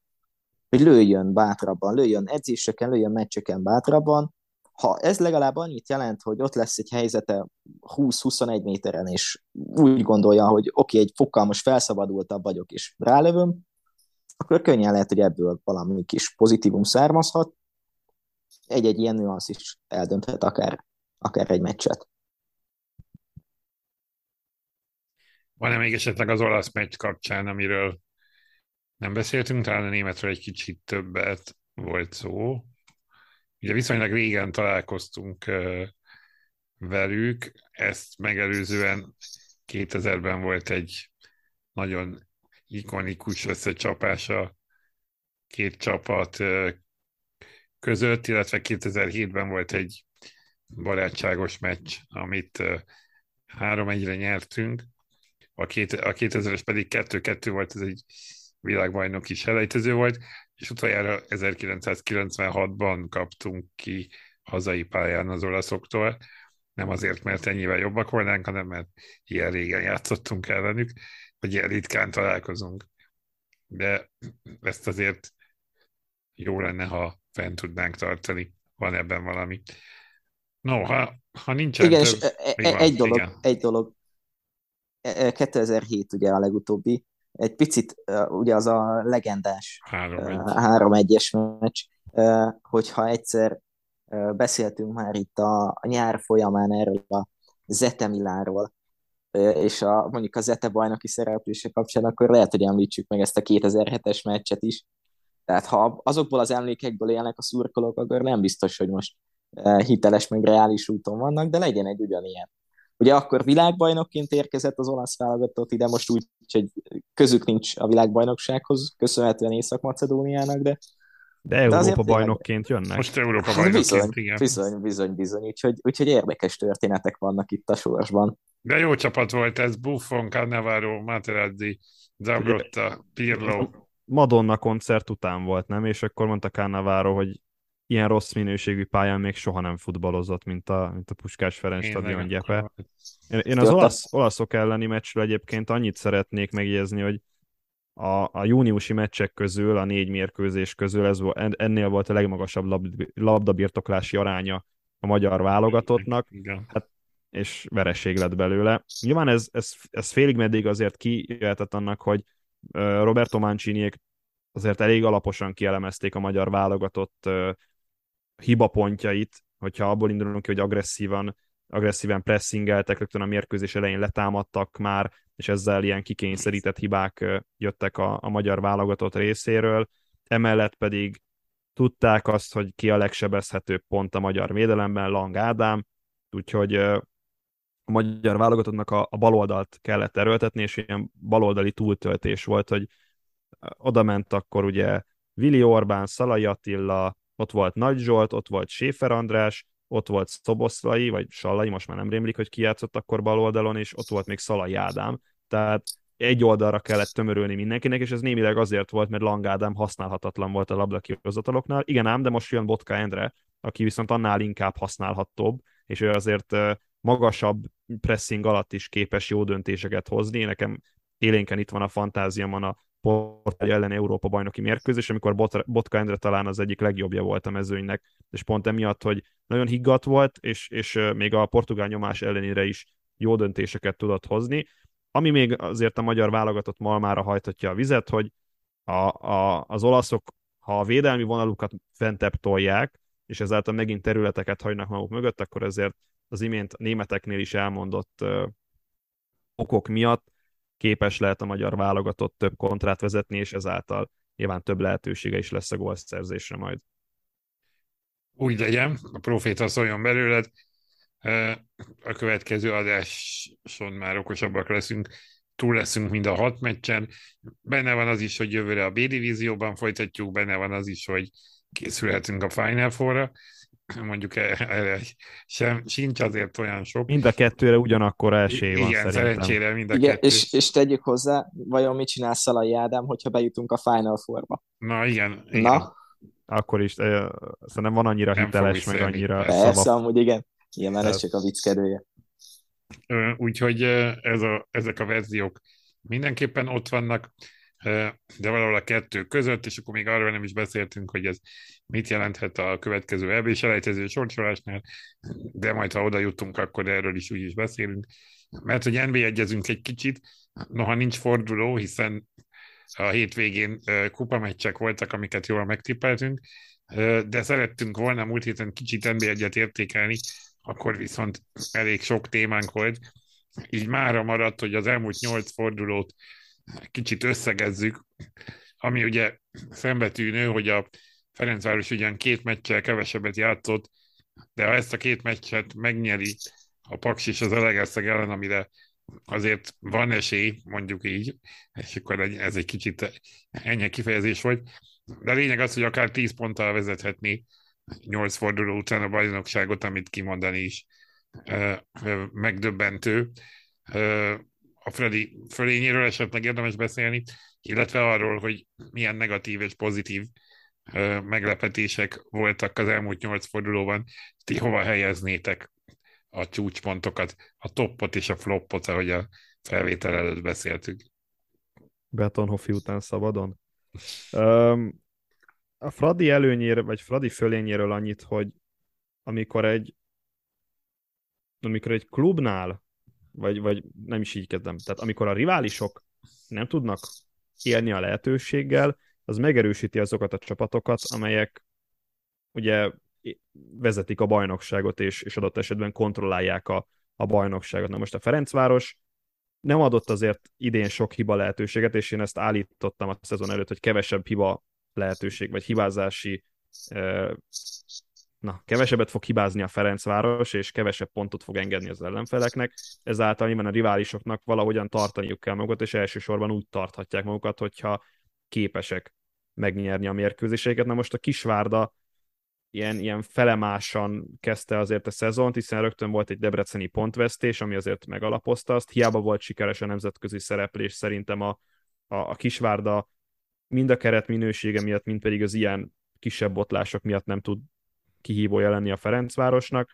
hogy lőjön bátrabban, lőjön edzéseken, lőjön meccseken bátrabban. Ha ez legalább annyit jelent, hogy ott lesz egy helyzete 20-21 méteren, és úgy gondolja, hogy oké, okay, egy fokkal most felszabadultabb vagyok, és rálövöm, akkor könnyen lehet, hogy ebből valami kis pozitívum származhat, egy-egy ilyen nüansz is eldönthet akár, akár egy meccset. Van-e még esetleg az olasz meccs kapcsán, amiről nem beszéltünk, talán a németről egy kicsit többet volt szó. Ugye viszonylag régen találkoztunk velük, ezt megelőzően 2000-ben volt egy nagyon ikonikus összecsapása két csapat között, illetve 2007-ben volt egy barátságos meccs, amit három egyre nyertünk, a, két, a 2000-es pedig 2-2 volt, ez egy világbajnoki selejtező volt, és utoljára 1996-ban kaptunk ki hazai pályán az olaszoktól, nem azért, mert ennyivel jobbak volnánk, hanem mert ilyen régen játszottunk ellenük, vagy ilyen ritkán találkozunk. De ezt azért jó lenne, ha fent tudnánk tartani. Van ebben valami. No, ha, ha nincsen Igen, több, és e, e, egy dolog, igen. egy dolog. 2007 e, ugye a legutóbbi, egy picit ugye az a legendás 3-1-es meccs, hogyha egyszer beszéltünk már itt a, a nyár folyamán erről a Zete Milánról, és a, mondjuk a Zete bajnoki szereplése kapcsán, akkor lehet, hogy említsük meg ezt a 2007-es meccset is, tehát ha azokból az emlékekből élnek a szurkolók, akkor nem biztos, hogy most hiteles, meg reális úton vannak, de legyen egy ugyanilyen. Ugye akkor világbajnokként érkezett az olasz válogatott ide, most úgy, hogy közük nincs a világbajnoksághoz, köszönhetően Észak-Macedóniának, de de Európa de bajnokként jönnek. Most Európa hát bajnokként, bizony, igen. Bizony, bizony, bizony. Úgyhogy, úgyhogy érdekes történetek vannak itt a sorsban. De jó csapat volt ez, Buffon, Cannavaro, Materazzi, Zabrotta, Pirlo. Madonna koncert után volt, nem? És akkor mondta Cannavaro, hogy ilyen rossz minőségű pályán még soha nem futballozott, mint a, mint a Puskás Ferenc stadion gyepe. Én, én az olasz, olaszok elleni meccsről egyébként annyit szeretnék megjegyezni, hogy a, a júniusi meccsek közül, a négy mérkőzés közül ez, ennél volt a legmagasabb lab, labdabirtoklási aránya a magyar válogatottnak, Igen. Hát, és vereség lett belőle. Nyilván ez, ez, ez félig meddig azért kijöhetett annak, hogy Roberto Manciniék azért elég alaposan kielemezték a magyar válogatott hibapontjait, hogyha abból indulunk ki, hogy agresszívan, agresszíven pressingeltek, rögtön a mérkőzés elején letámadtak már, és ezzel ilyen kikényszerített hibák jöttek a, a magyar válogatott részéről. Emellett pedig tudták azt, hogy ki a legsebezhetőbb pont a magyar védelemben, Lang Ádám, úgyhogy a magyar válogatottnak a, a baloldalt kellett erőltetni, és ilyen baloldali túltöltés volt, hogy oda akkor ugye Vili Orbán, Szalai Attila, ott volt Nagy Zsolt, ott volt Séfer András, ott volt Szoboszlai, vagy Sallai, most már nem rémlik, hogy ki játszott akkor bal oldalon, és ott volt még Szalai Ádám. Tehát egy oldalra kellett tömörülni mindenkinek, és ez némileg azért volt, mert Lang Ádám használhatatlan volt a labdakihozataloknál. Igen ám, de most jön Botka Endre, aki viszont annál inkább használhatóbb, és ő azért magasabb pressing alatt is képes jó döntéseket hozni. Nekem élénken itt van a fantáziamon a Portugália ellen Európa bajnoki mérkőzés, amikor Botka Endre talán az egyik legjobbja volt a mezőnynek, és pont emiatt, hogy nagyon higgadt volt, és, és még a portugál nyomás ellenére is jó döntéseket tudott hozni. Ami még azért a magyar válogatott malmára hajtatja a vizet, hogy a, a, az olaszok, ha a védelmi vonalukat fentebb tolják, és ezáltal megint területeket hagynak maguk mögött, akkor ezért az imént németeknél is elmondott ö, okok miatt képes lehet a magyar válogatott több kontrát vezetni, és ezáltal nyilván több lehetősége is lesz a gólszerzésre majd. Úgy legyen, a proféta szóljon belőled. A következő adáson már okosabbak leszünk, túl leszünk mind a hat meccsen. Benne van az is, hogy jövőre a B-divízióban folytatjuk, benne van az is, hogy készülhetünk a Final Four-ra (clears throat) mondjuk e- erre sem, sincs azért olyan sok. Mind a kettőre ugyanakkor esély van Igen, szerintem. szerencsére mind a Igen, kettő. és, és tegyük hozzá, vajon mit csinál Szalai Ádám, hogyha bejutunk a Final Four-ba? Na igen. igen. Na, Akkor is, eh, szerintem van annyira Nem hiteles, meg annyira persze, szava. amúgy igen. Igen, mert ez csak a vicckedője. Úgyhogy ez a, ezek a verziók mindenképpen ott vannak, de valahol a kettő között, és akkor még arról nem is beszéltünk, hogy ez mit jelenthet a következő EB selejtező sorsolásnál, de majd ha oda jutunk, akkor erről is úgy is beszélünk. Mert hogy NB egyezünk egy kicsit, noha nincs forduló, hiszen a hétvégén kupameccsek voltak, amiket jól megtippeltünk, de szerettünk volna múlt héten kicsit NB egyet értékelni, akkor viszont elég sok témánk volt. Így mára maradt, hogy az elmúlt nyolc fordulót kicsit összegezzük, ami ugye szembetűnő, hogy a Ferencváros ugyan két meccsel kevesebbet játszott, de ha ezt a két meccset megnyeri a Paks és az Elegeszeg ellen, amire azért van esély, mondjuk így, és akkor ez egy kicsit ennyi kifejezés volt, de a lényeg az, hogy akár 10 ponttal vezethetné 8 forduló után a bajnokságot, amit kimondani is megdöbbentő. A Freddy fölényéről esetleg érdemes beszélni, illetve arról, hogy milyen negatív és pozitív ö, meglepetések voltak az elmúlt nyolc fordulóban. Ti hova helyeznétek a csúcspontokat, a toppot és a floppot, ahogy a felvétel előtt beszéltük? Betonhoffi után szabadon. Um, a Fradi előnyére, vagy Fradi fölényéről annyit, hogy amikor egy amikor egy klubnál, vagy, vagy nem is így kezdem, tehát amikor a riválisok nem tudnak élni a lehetőséggel, az megerősíti azokat a csapatokat, amelyek ugye vezetik a bajnokságot, és, és adott esetben kontrollálják a, a bajnokságot. Na most a Ferencváros nem adott azért idén sok hiba lehetőséget, és én ezt állítottam a szezon előtt, hogy kevesebb hiba lehetőség, vagy hibázási na, kevesebbet fog hibázni a Ferencváros, és kevesebb pontot fog engedni az ellenfeleknek, ezáltal nyilván a riválisoknak valahogyan tartaniuk kell magukat, és elsősorban úgy tarthatják magukat, hogyha képesek megnyerni a mérkőzéseiket. Na most a Kisvárda ilyen, ilyen felemásan kezdte azért a szezont, hiszen rögtön volt egy debreceni pontvesztés, ami azért megalapozta azt. Hiába volt sikeres a nemzetközi szereplés, szerintem a, a, a Kisvárda mind a keret minősége miatt, mind pedig az ilyen kisebb botlások miatt nem tud kihívója lenni a Ferencvárosnak.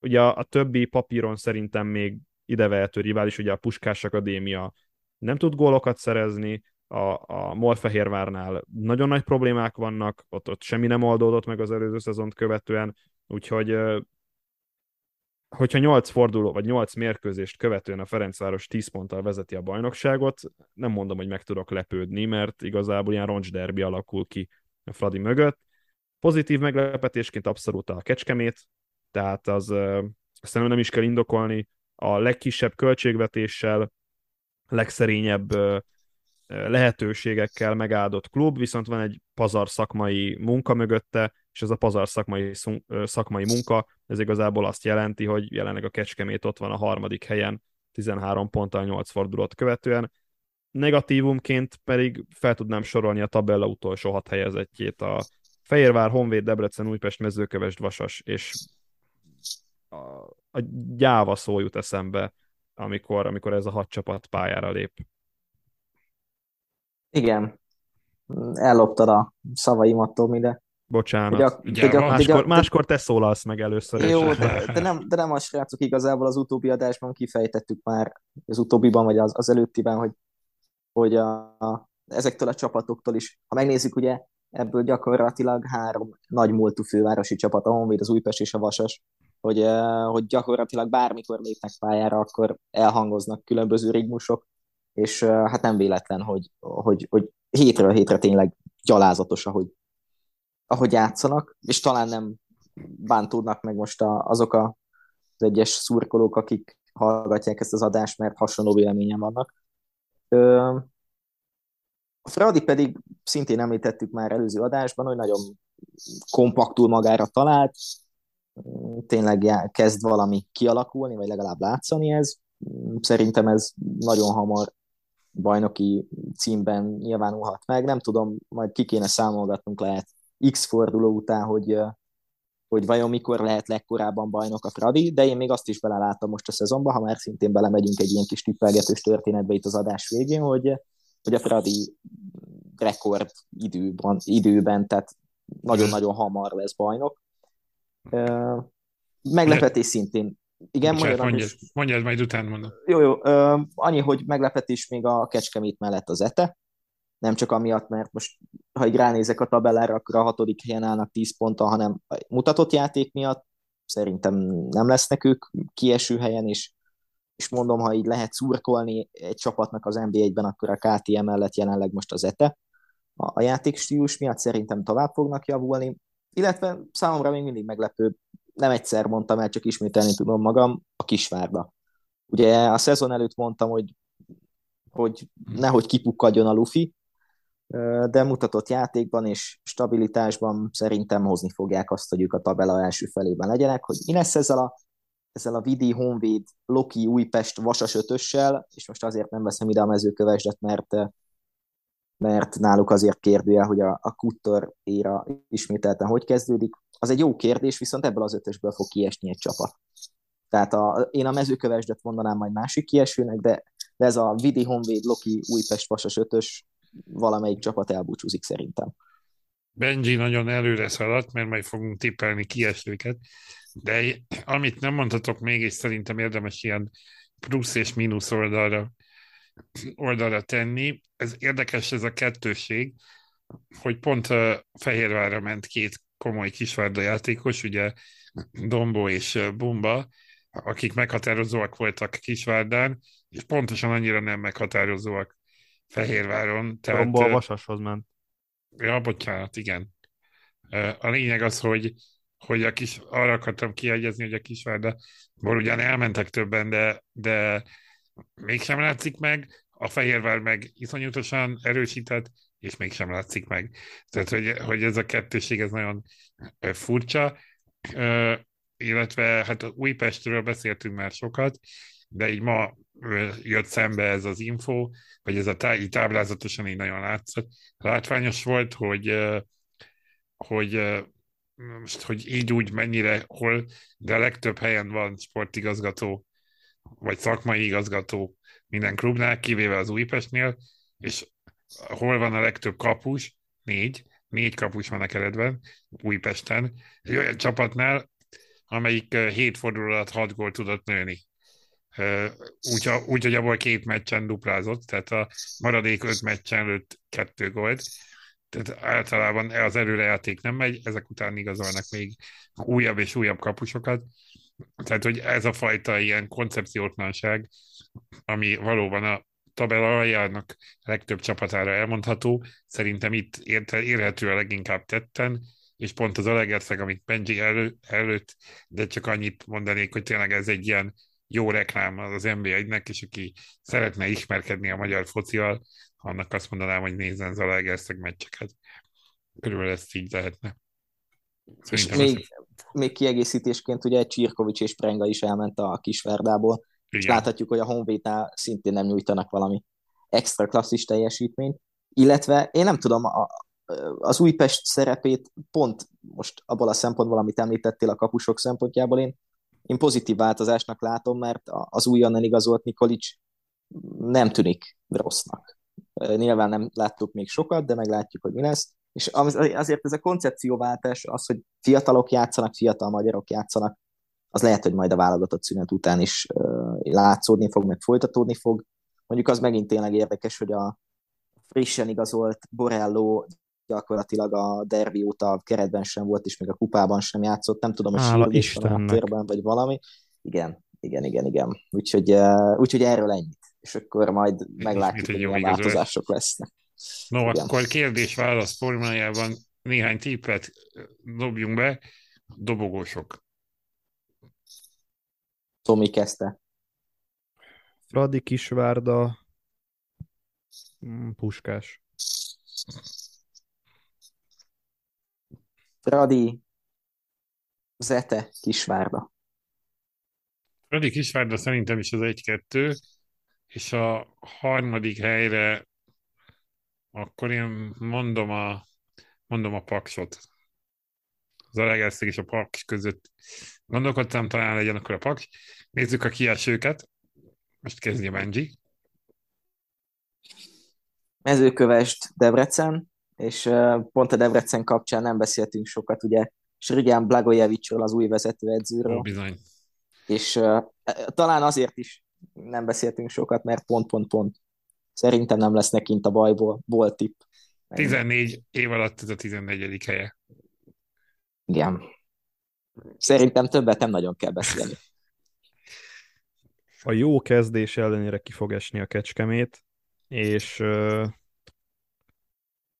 Ugye a, a többi papíron szerintem még idevehető rivális, ugye a Puskás Akadémia nem tud gólokat szerezni, a, a Molfehérvárnál nagyon nagy problémák vannak, ott, ott semmi nem oldódott meg az előző szezont követően, úgyhogy hogyha 8 forduló, vagy 8 mérkőzést követően a Ferencváros 10 ponttal vezeti a bajnokságot, nem mondom, hogy meg tudok lepődni, mert igazából ilyen roncsderbi alakul ki a Fradi mögött. Pozitív meglepetésként abszolút a Kecskemét, tehát az aztán nem is kell indokolni, a legkisebb költségvetéssel, legszerényebb lehetőségekkel megáldott klub, viszont van egy pazar szakmai munka mögötte, és ez a pazar szakmai, szakmai munka, ez igazából azt jelenti, hogy jelenleg a Kecskemét ott van a harmadik helyen, 13 ponttal 8 fordulót követően. Negatívumként pedig fel tudnám sorolni a tabella utolsó hat helyezettjét, a Fehérvár, Honvéd, Debrecen, Újpest, Mezőkövesd, Vasas, és a, a gyáva szó jut eszembe, amikor, amikor ez a hat csapat pályára lép. Igen, elloptad a szavaimat, Tomi, de... Bocsánat. De, de, de, máskor, de, máskor te szólalsz meg először. Jó, de, de, nem, de nem a srácok igazából az utóbbi adásban kifejtettük már, az utóbbiban, vagy az, az előttiben, hogy, hogy a, a, ezektől a csapatoktól is, ha megnézzük, ugye ebből gyakorlatilag három nagy múltú fővárosi csapat, a Honvéd, az Újpest és a Vasas, hogy, hogy gyakorlatilag bármikor lépnek pályára, akkor elhangoznak különböző rigmusok, és hát nem véletlen, hogy, hogy, hogy hétről hétre tényleg gyalázatos, ahogy, ahogy játszanak, és talán nem bántódnak meg most a, azok a, az egyes szurkolók, akik hallgatják ezt az adást, mert hasonló véleményen vannak. Ö, a Fradi pedig szintén említettük már előző adásban, hogy nagyon kompaktul magára talált, tényleg kezd valami kialakulni, vagy legalább látszani ez. Szerintem ez nagyon hamar bajnoki címben nyilvánulhat meg. Nem tudom, majd ki kéne számolgatnunk lehet X forduló után, hogy, hogy vajon mikor lehet legkorábban bajnok a Fradi, de én még azt is beleláttam most a szezonban, ha már szintén belemegyünk egy ilyen kis tippelgetős történetbe itt az adás végén, hogy, hogy a Fradi rekord időben, időben tehát nagyon-nagyon hamar lesz bajnok. Meglepetés szintén igen, Bocsánat, mondjad, is... mondjad, majd utána mondom. Jó, jó. Annyi, hogy meglepetés még a Kecskemét mellett az ETE. Nem csak amiatt, mert most, ha így ránézek a tabellára, akkor a hatodik helyen állnak 10 ponttal, hanem mutatott játék miatt szerintem nem lesznek ők kieső helyen, és, és mondom, ha így lehet szurkolni egy csapatnak az NBA-ben, akkor a KTM mellett jelenleg most az ETE. A, a játékstílus miatt szerintem tovább fognak javulni, illetve számomra még mindig meglepő nem egyszer mondtam el, csak ismételni tudom magam, a Kisvárda. Ugye a szezon előtt mondtam, hogy, hogy nehogy kipukkadjon a Luffy, de mutatott játékban és stabilitásban szerintem hozni fogják azt, hogy ők a tabela első felében legyenek, hogy mi lesz ezzel a, ezzel a Vidi, Honvéd, Loki, Újpest, Vasas ötössel, és most azért nem veszem ide a mezőkövesdet, mert mert náluk azért kérdője, hogy a, a Kuttor éra ismételten hogy kezdődik. Az egy jó kérdés, viszont ebből az ötösből fog kiesni egy csapat. Tehát a, én a mezőkövesdet mondanám majd másik kiesőnek, de, de ez a Vidi, Honvéd, Loki, Újpest, Vasas ötös valamelyik csapat elbúcsúzik szerintem. Benji nagyon előre szaladt, mert majd fogunk tippelni kiesőket, de amit nem mondhatok még, és szerintem érdemes ilyen plusz és mínusz oldalra oldalra tenni. Ez érdekes ez a kettőség, hogy pont Fehérvárra ment két komoly kisvárda játékos, ugye Dombó és Bumba, akik meghatározóak voltak Kisvárdán, és pontosan annyira nem meghatározóak Fehérváron. Tehát, Dombó a Vasashoz ment. Ja, bocsánat, igen. A lényeg az, hogy, hogy a kis, arra akartam kiegyezni, hogy a Kisvárda, ugyan elmentek többen, de, de mégsem látszik meg, a Fehérvár meg iszonyatosan erősített, és mégsem látszik meg. Tehát, hogy, hogy ez a kettőség ez nagyon furcsa. illetve hát Újpestről beszéltünk már sokat, de így ma jött szembe ez az info, vagy ez a tá- táblázatosan így nagyon látszott. Látványos volt, hogy, hogy most, hogy így úgy mennyire, hol, de a legtöbb helyen van sportigazgató, vagy szakmai igazgató minden klubnál, kivéve az Újpestnél, és hol van a legtöbb kapus, négy, négy kapus van a keretben, Újpesten, egy olyan csapatnál, amelyik hét forduló alatt hat gól tudott nőni. Úgy, úgy, hogy abból két meccsen duplázott, tehát a maradék öt meccsen lőtt kettő gólt. Tehát általában az előrejáték nem megy, ezek után igazolnak még újabb és újabb kapusokat. Tehát, hogy ez a fajta ilyen koncepciótlanság, ami valóban a tabella aljának legtöbb csapatára elmondható, szerintem itt érhető a leginkább tetten, és pont az Alegerszeg, amit Benji elő, előtt, de csak annyit mondanék, hogy tényleg ez egy ilyen jó reklám az NB1-nek, és aki szeretne ismerkedni a magyar focival, annak azt mondanám, hogy nézzen az Alegerszeg meccseket. Körülbelül ezt így lehetne. Szerintem és még, ez... még kiegészítésként ugye Csirkovics és Prenga is elment a Kisvárdából, igen. és láthatjuk, hogy a Honvédnál szintén nem nyújtanak valami extra klasszis teljesítményt, illetve én nem tudom, a, az Újpest szerepét pont most abból a szempontból, amit említettél a kapusok szempontjából, én, én pozitív változásnak látom, mert az újonnan igazolt Nikolics nem tűnik rossznak. Nyilván nem láttuk még sokat, de meglátjuk, hogy mi lesz. És azért ez a koncepcióváltás, az, hogy fiatalok játszanak, fiatal magyarok játszanak, az lehet, hogy majd a válogatott szünet után is látszódni fog, meg folytatódni fog. Mondjuk az megint tényleg érdekes, hogy a frissen igazolt Borello gyakorlatilag a derbi óta a keretben sem volt, és még a kupában sem játszott, nem tudom, hogy sérülés van a térben, vagy valami. Igen, igen, igen, igen. Úgyhogy, úgyhogy erről ennyit. És akkor majd (laughs) meglátjuk, hogy milyen változások lesznek. No, igen. akkor kérdés-válasz formájában néhány tippet dobjunk be. Dobogósok. Tomi kezdte. Fradi Kisvárda, mm, Puskás. Fradi, Zete, Kisvárda. Fradi Kisvárda szerintem is az egy-kettő, és a harmadik helyre akkor én mondom a, mondom a paksot. Az Alegerszeg és a paks között gondolkodtam, talán legyen akkor a paks. Nézzük a kiesőket. Most kezdje Benji. Mezőkövest Debrecen, és pont a Debrecen kapcsán nem beszéltünk sokat, ugye Srigán Blagojevicsról, az új vezetőedzőről. Ó, bizony. És uh, talán azért is nem beszéltünk sokat, mert pont-pont-pont. Szerintem nem lesznek kint a bajból. Volt tipp. 14 év alatt ez a 14. helye. Igen. Szerintem többet nem nagyon kell beszélni. A jó kezdés ellenére ki fog esni a kecskemét, és uh,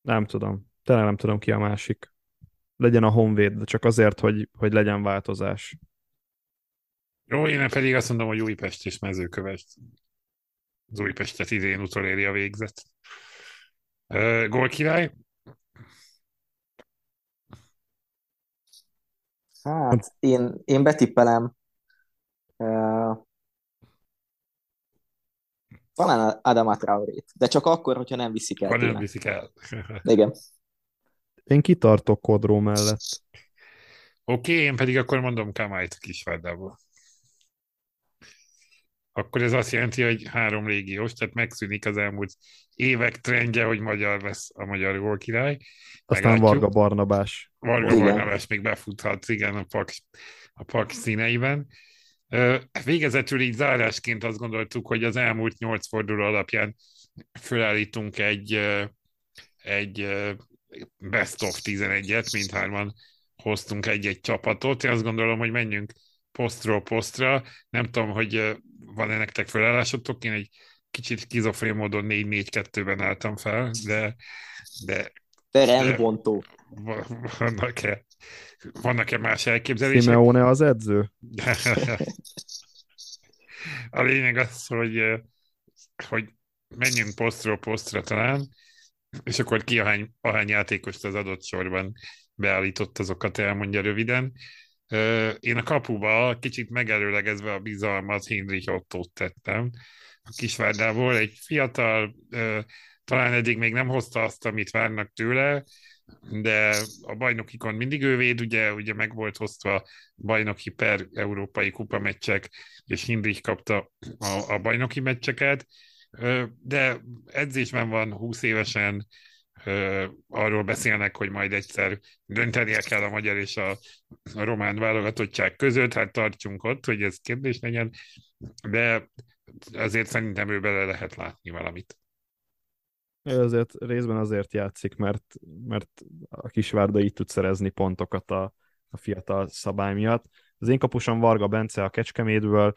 nem tudom. Tényleg nem tudom ki a másik. Legyen a Honvéd, de csak azért, hogy, hogy legyen változás. Jó, én pedig azt mondom, hogy Újpest és mezőkövest. Az Újpestet idén utoléri a végzet. Uh, gól király? Hát, én, én betippelem uh, talán Adama Traorét, de csak akkor, hogyha nem viszik el. Ha nem viszik el. (laughs) Igen. Én kitartok Kodró mellett. Oké, okay, én pedig akkor mondom Kamályt a Kisvárdából. Akkor ez azt jelenti, hogy három régiós, tehát megszűnik az elmúlt évek trendje, hogy magyar lesz a magyar gólkirály. Aztán Meglátjuk. Varga Barnabás. Varga igen. Barnabás még befuthat, igen, a pak, a pak színeiben. Végezetül így zárásként azt gondoltuk, hogy az elmúlt nyolc forduló alapján fölállítunk egy, egy best of 11-et, mindhárman hoztunk egy-egy csapatot. Én azt gondolom, hogy menjünk posztról posztra. Nem tudom, hogy van-e nektek felállásotok. Én egy kicsit kizofrén módon 4-4-2-ben álltam fel, de, de Rendbontó. Vannak-e, vannak-e más elképzelések? Simeone az edző? (laughs) A lényeg az, hogy, hogy menjünk posztról posztra talán, és akkor ki ahány, ahány játékost az adott sorban beállított, azokat elmondja röviden. Én a kapuba kicsit megelőlegezve a bizalmat Heinrich Ottót tettem a Kisvárdából. Egy fiatal, talán eddig még nem hozta azt, amit várnak tőle, de a bajnokikon mindig ő véd, ugye, ugye meg volt hozva bajnoki per európai kupameccsek, és Hindrich kapta a, a bajnoki meccseket, de edzésben van 20 évesen, arról beszélnek, hogy majd egyszer döntenie kell a magyar és a, román válogatottság között, hát tartsunk ott, hogy ez kérdés legyen, de azért szerintem ő bele lehet látni valamit. Ő azért részben azért játszik, mert, mert a Kisvárda így tud szerezni pontokat a, a fiatal szabály miatt. Az én kapusom Varga Bence a Kecskemédből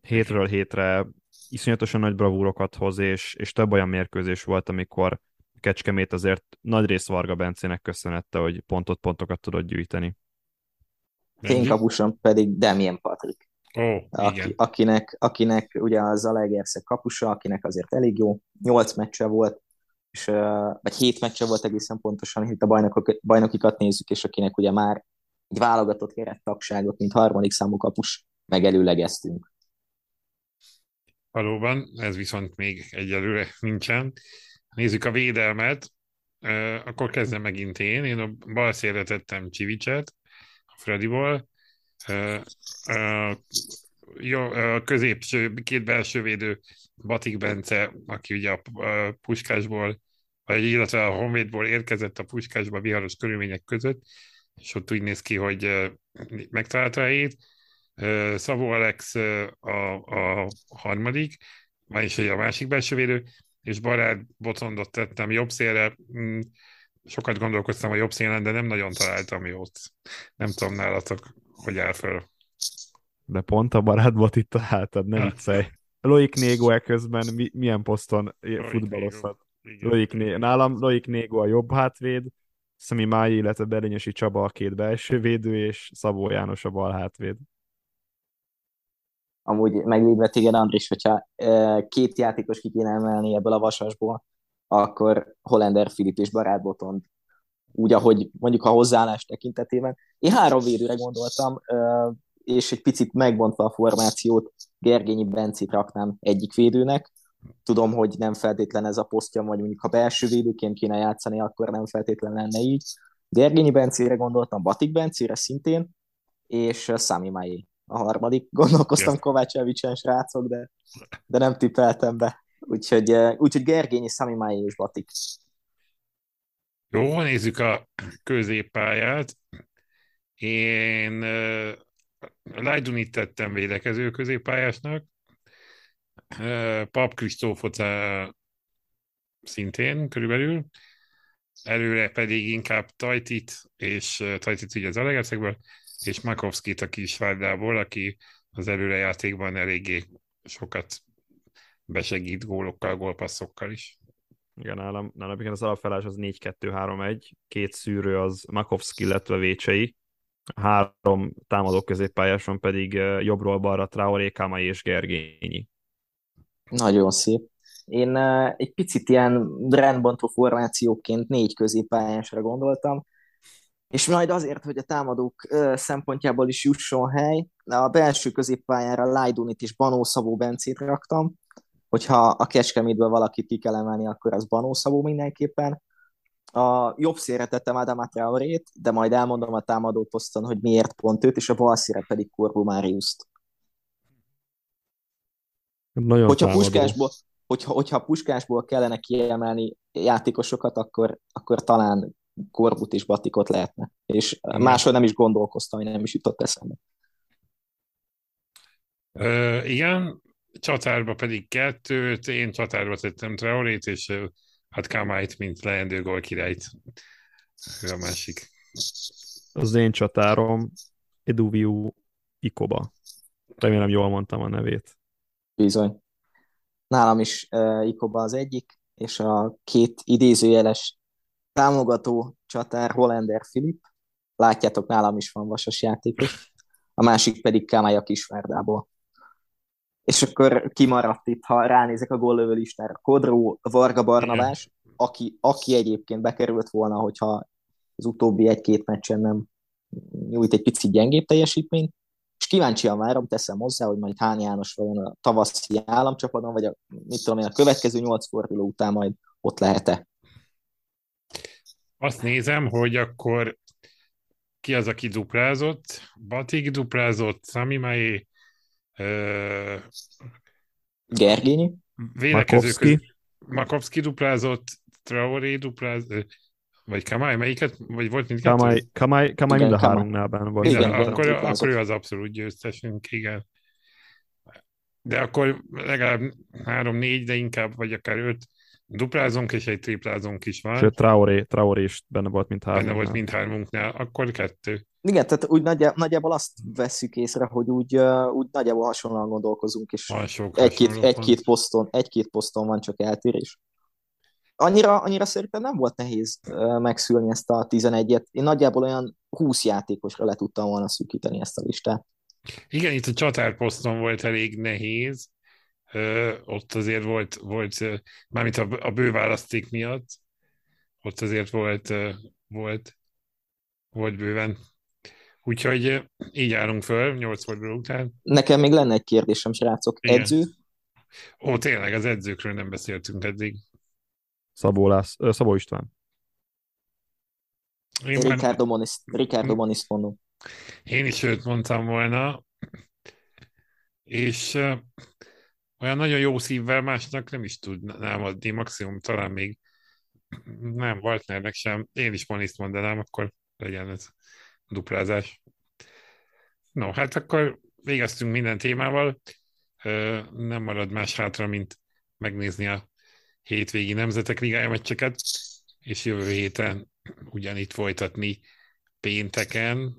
hétről hétre iszonyatosan nagy bravúrokat hoz, és, és több olyan mérkőzés volt, amikor Kecskemét azért nagy rész Varga Bencének köszönette, hogy pontot-pontokat tudott gyűjteni. Én kapusom pedig Damien Patrick. Oh, aki, akinek, akinek ugye az Zalaegerszeg kapusa, akinek azért elég jó, nyolc meccse volt, és, vagy hét meccse volt egészen pontosan, itt a bajnokok, bajnokikat nézzük, és akinek ugye már egy válogatott kerettagságot, mint harmadik számú kapus megelőlegeztünk. Valóban, ez viszont még egyelőre nincsen. Nézzük a védelmet, akkor kezdem megint én. Én a bal szélre tettem Csivicset, a Frediból. Jó, a középső, két belső védő, Batik Bence, aki ugye a Puskásból, vagy illetve a Honvédból érkezett a Puskásba viharos körülmények között, és ott úgy néz ki, hogy megtalálta helyét. Szabó Alex a, a harmadik, vagyis a másik belső védő, és Barát Botondot tettem jobb szélre. Mm, sokat gondolkoztam a jobb szélen, de nem nagyon találtam jót. Nem tudom nálatok, hogy áll föl. De pont a barátbot itt találtad, nem viccelj. Loik Négo közben mi, milyen poszton futballozhat? Loik Né... Nálam Loik Négo a jobb hátvéd, Szemi Mái, illetve Berényesi Csaba a két belső védő, és Szabó János a bal hátvéd amúgy megvédve téged, Andris, hogyha két játékos ki kéne emelni ebből a vasasból, akkor Hollander, Filip és Barát Botond úgy, ahogy mondjuk a hozzáállás tekintetében. Én három védőre gondoltam, és egy picit megbontva a formációt, Gergényi Bencit raknám egyik védőnek. Tudom, hogy nem feltétlen ez a posztja, vagy mondjuk ha belső védőként kéne játszani, akkor nem feltétlen lenne így. Gergényi Bencére gondoltam, Batik Bencére szintén, és Sami Mai a harmadik. (laughs) Gondolkoztam yes. Kovács Evicsen srácok, de, de nem tippeltem be. Úgyhogy, eh, úgyhogy Gergényi, Sami Mai és Batik. Jó, nézzük a középpályát. Én uh, Lajdunit tettem védekező középpályásnak. Uh, Pap Kristófot uh, szintén körülbelül. Előre pedig inkább Tajtit, és Tajtit ugye az Alegerszekből, és Makovskit a Kisvárdából, aki az előrejátékban eléggé sokat besegít gólokkal, gólpasszokkal is. Igen, nálam, nálam igen, az alapfelás az 4-2-3-1, két szűrő az Makovski, illetve Vécsei, három támadó középpályáson pedig jobbról balra Traoré, Kamai és Gergényi. Nagyon szép. Én egy picit ilyen rendbontó formációként négy középpályásra gondoltam, és majd azért, hogy a támadók szempontjából is jusson hely, a belső középpályára Lajdunit és Banó Szabó Bencét raktam, hogyha a Kecskemétből valakit ki kell emelni, akkor az Banó Szabó mindenképpen. A jobb szélre tettem Adama Traorét, de majd elmondom a támadó poszton, hogy miért pont őt, és a bal szélre pedig Korbu Máriuszt. Nagyon hogyha puskásból, hogyha, hogyha puskásból kellene kiemelni játékosokat, akkor, akkor talán Korbut és Batikot lehetne. És máshol nem is gondolkoztam, hogy nem is jutott eszembe. Uh, igen, csatárba pedig kettőt, én csatárba tettem Traorét, és hát Kamáit, mint leendő gól királyt. Ő a másik. Az én csatárom Eduviu Ikoba. Remélem jól mondtam a nevét. Bizony. Nálam is uh, Ikoba az egyik, és a két idézőjeles támogató csatár Hollander Filip, látjátok, nálam is van vasas játékos, a másik pedig Kámája Kisvárdából. És akkor kimaradt itt, ha ránézek a góllövő listára, Kodró, Varga Barnabás, aki, aki egyébként bekerült volna, hogyha az utóbbi egy-két meccsen nem nyújt egy picit gyengébb teljesítményt, és kíváncsian várom, teszem hozzá, hogy majd Hán János vajon a tavaszi államcsapaton, vagy a, mit tudom én, a következő nyolc forduló után majd ott lehet-e. Azt nézem, hogy akkor ki az, aki duplázott? Batik duplázott, Sami Mai, uh, Gergényi, védekező között. Makovski duplázott, Traoré duplázott, vagy Kamai, melyiket? Vagy volt mindkettő? Kamai, Kamai, Kamai mind a háromnál benne volt. Igen, akkor, akkor ő az abszolút győztesünk, igen. De akkor legalább három-négy, de inkább, vagy akár öt duplázunk, és egy triplázunk is van. Sőt, Traoré, Traoré is benne volt mindhármunknál. Benne volt mindhármunknál, akkor kettő. Igen, tehát úgy nagyjából, nagyjából azt vesszük észre, hogy úgy, úgy nagyjából hasonlóan gondolkozunk, és egy-két, egy-két, poszton, egy-két poszton van csak eltérés. Annyira, annyira szerintem nem volt nehéz megszülni ezt a 11-et. Én nagyjából olyan 20 játékosra le tudtam volna szűkíteni ezt a listát. Igen, itt a csatárposzton volt elég nehéz. Ö, ott azért volt, volt mármint a, a bő választék miatt, ott azért volt, volt, volt bőven. Úgyhogy így állunk föl, 8 forduló után. Nekem még lenne egy kérdésem, srácok. Igen. Edző? Ó, tényleg, az edzőkről nem beszéltünk eddig. Szabó, Lász, Szabó István. Én Ricardo, már... Monis, Ricardo Monis mondom. Én is őt mondtam volna, és olyan nagyon jó szívvel másnak nem is tudnám adni, maximum talán még nem, Waltnernek sem. Én is Moniszt mondanám, akkor legyen ez duplázás. No, hát akkor végeztünk minden témával. Nem marad más hátra, mint megnézni a hétvégi nemzetek ligája meccseket, és jövő héten ugyanitt folytatni pénteken.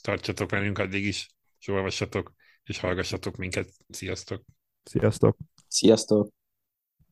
Tartsatok velünk addig is, és olvassatok, és hallgassatok minket. Sziasztok! Sziasztok! Sziasztok!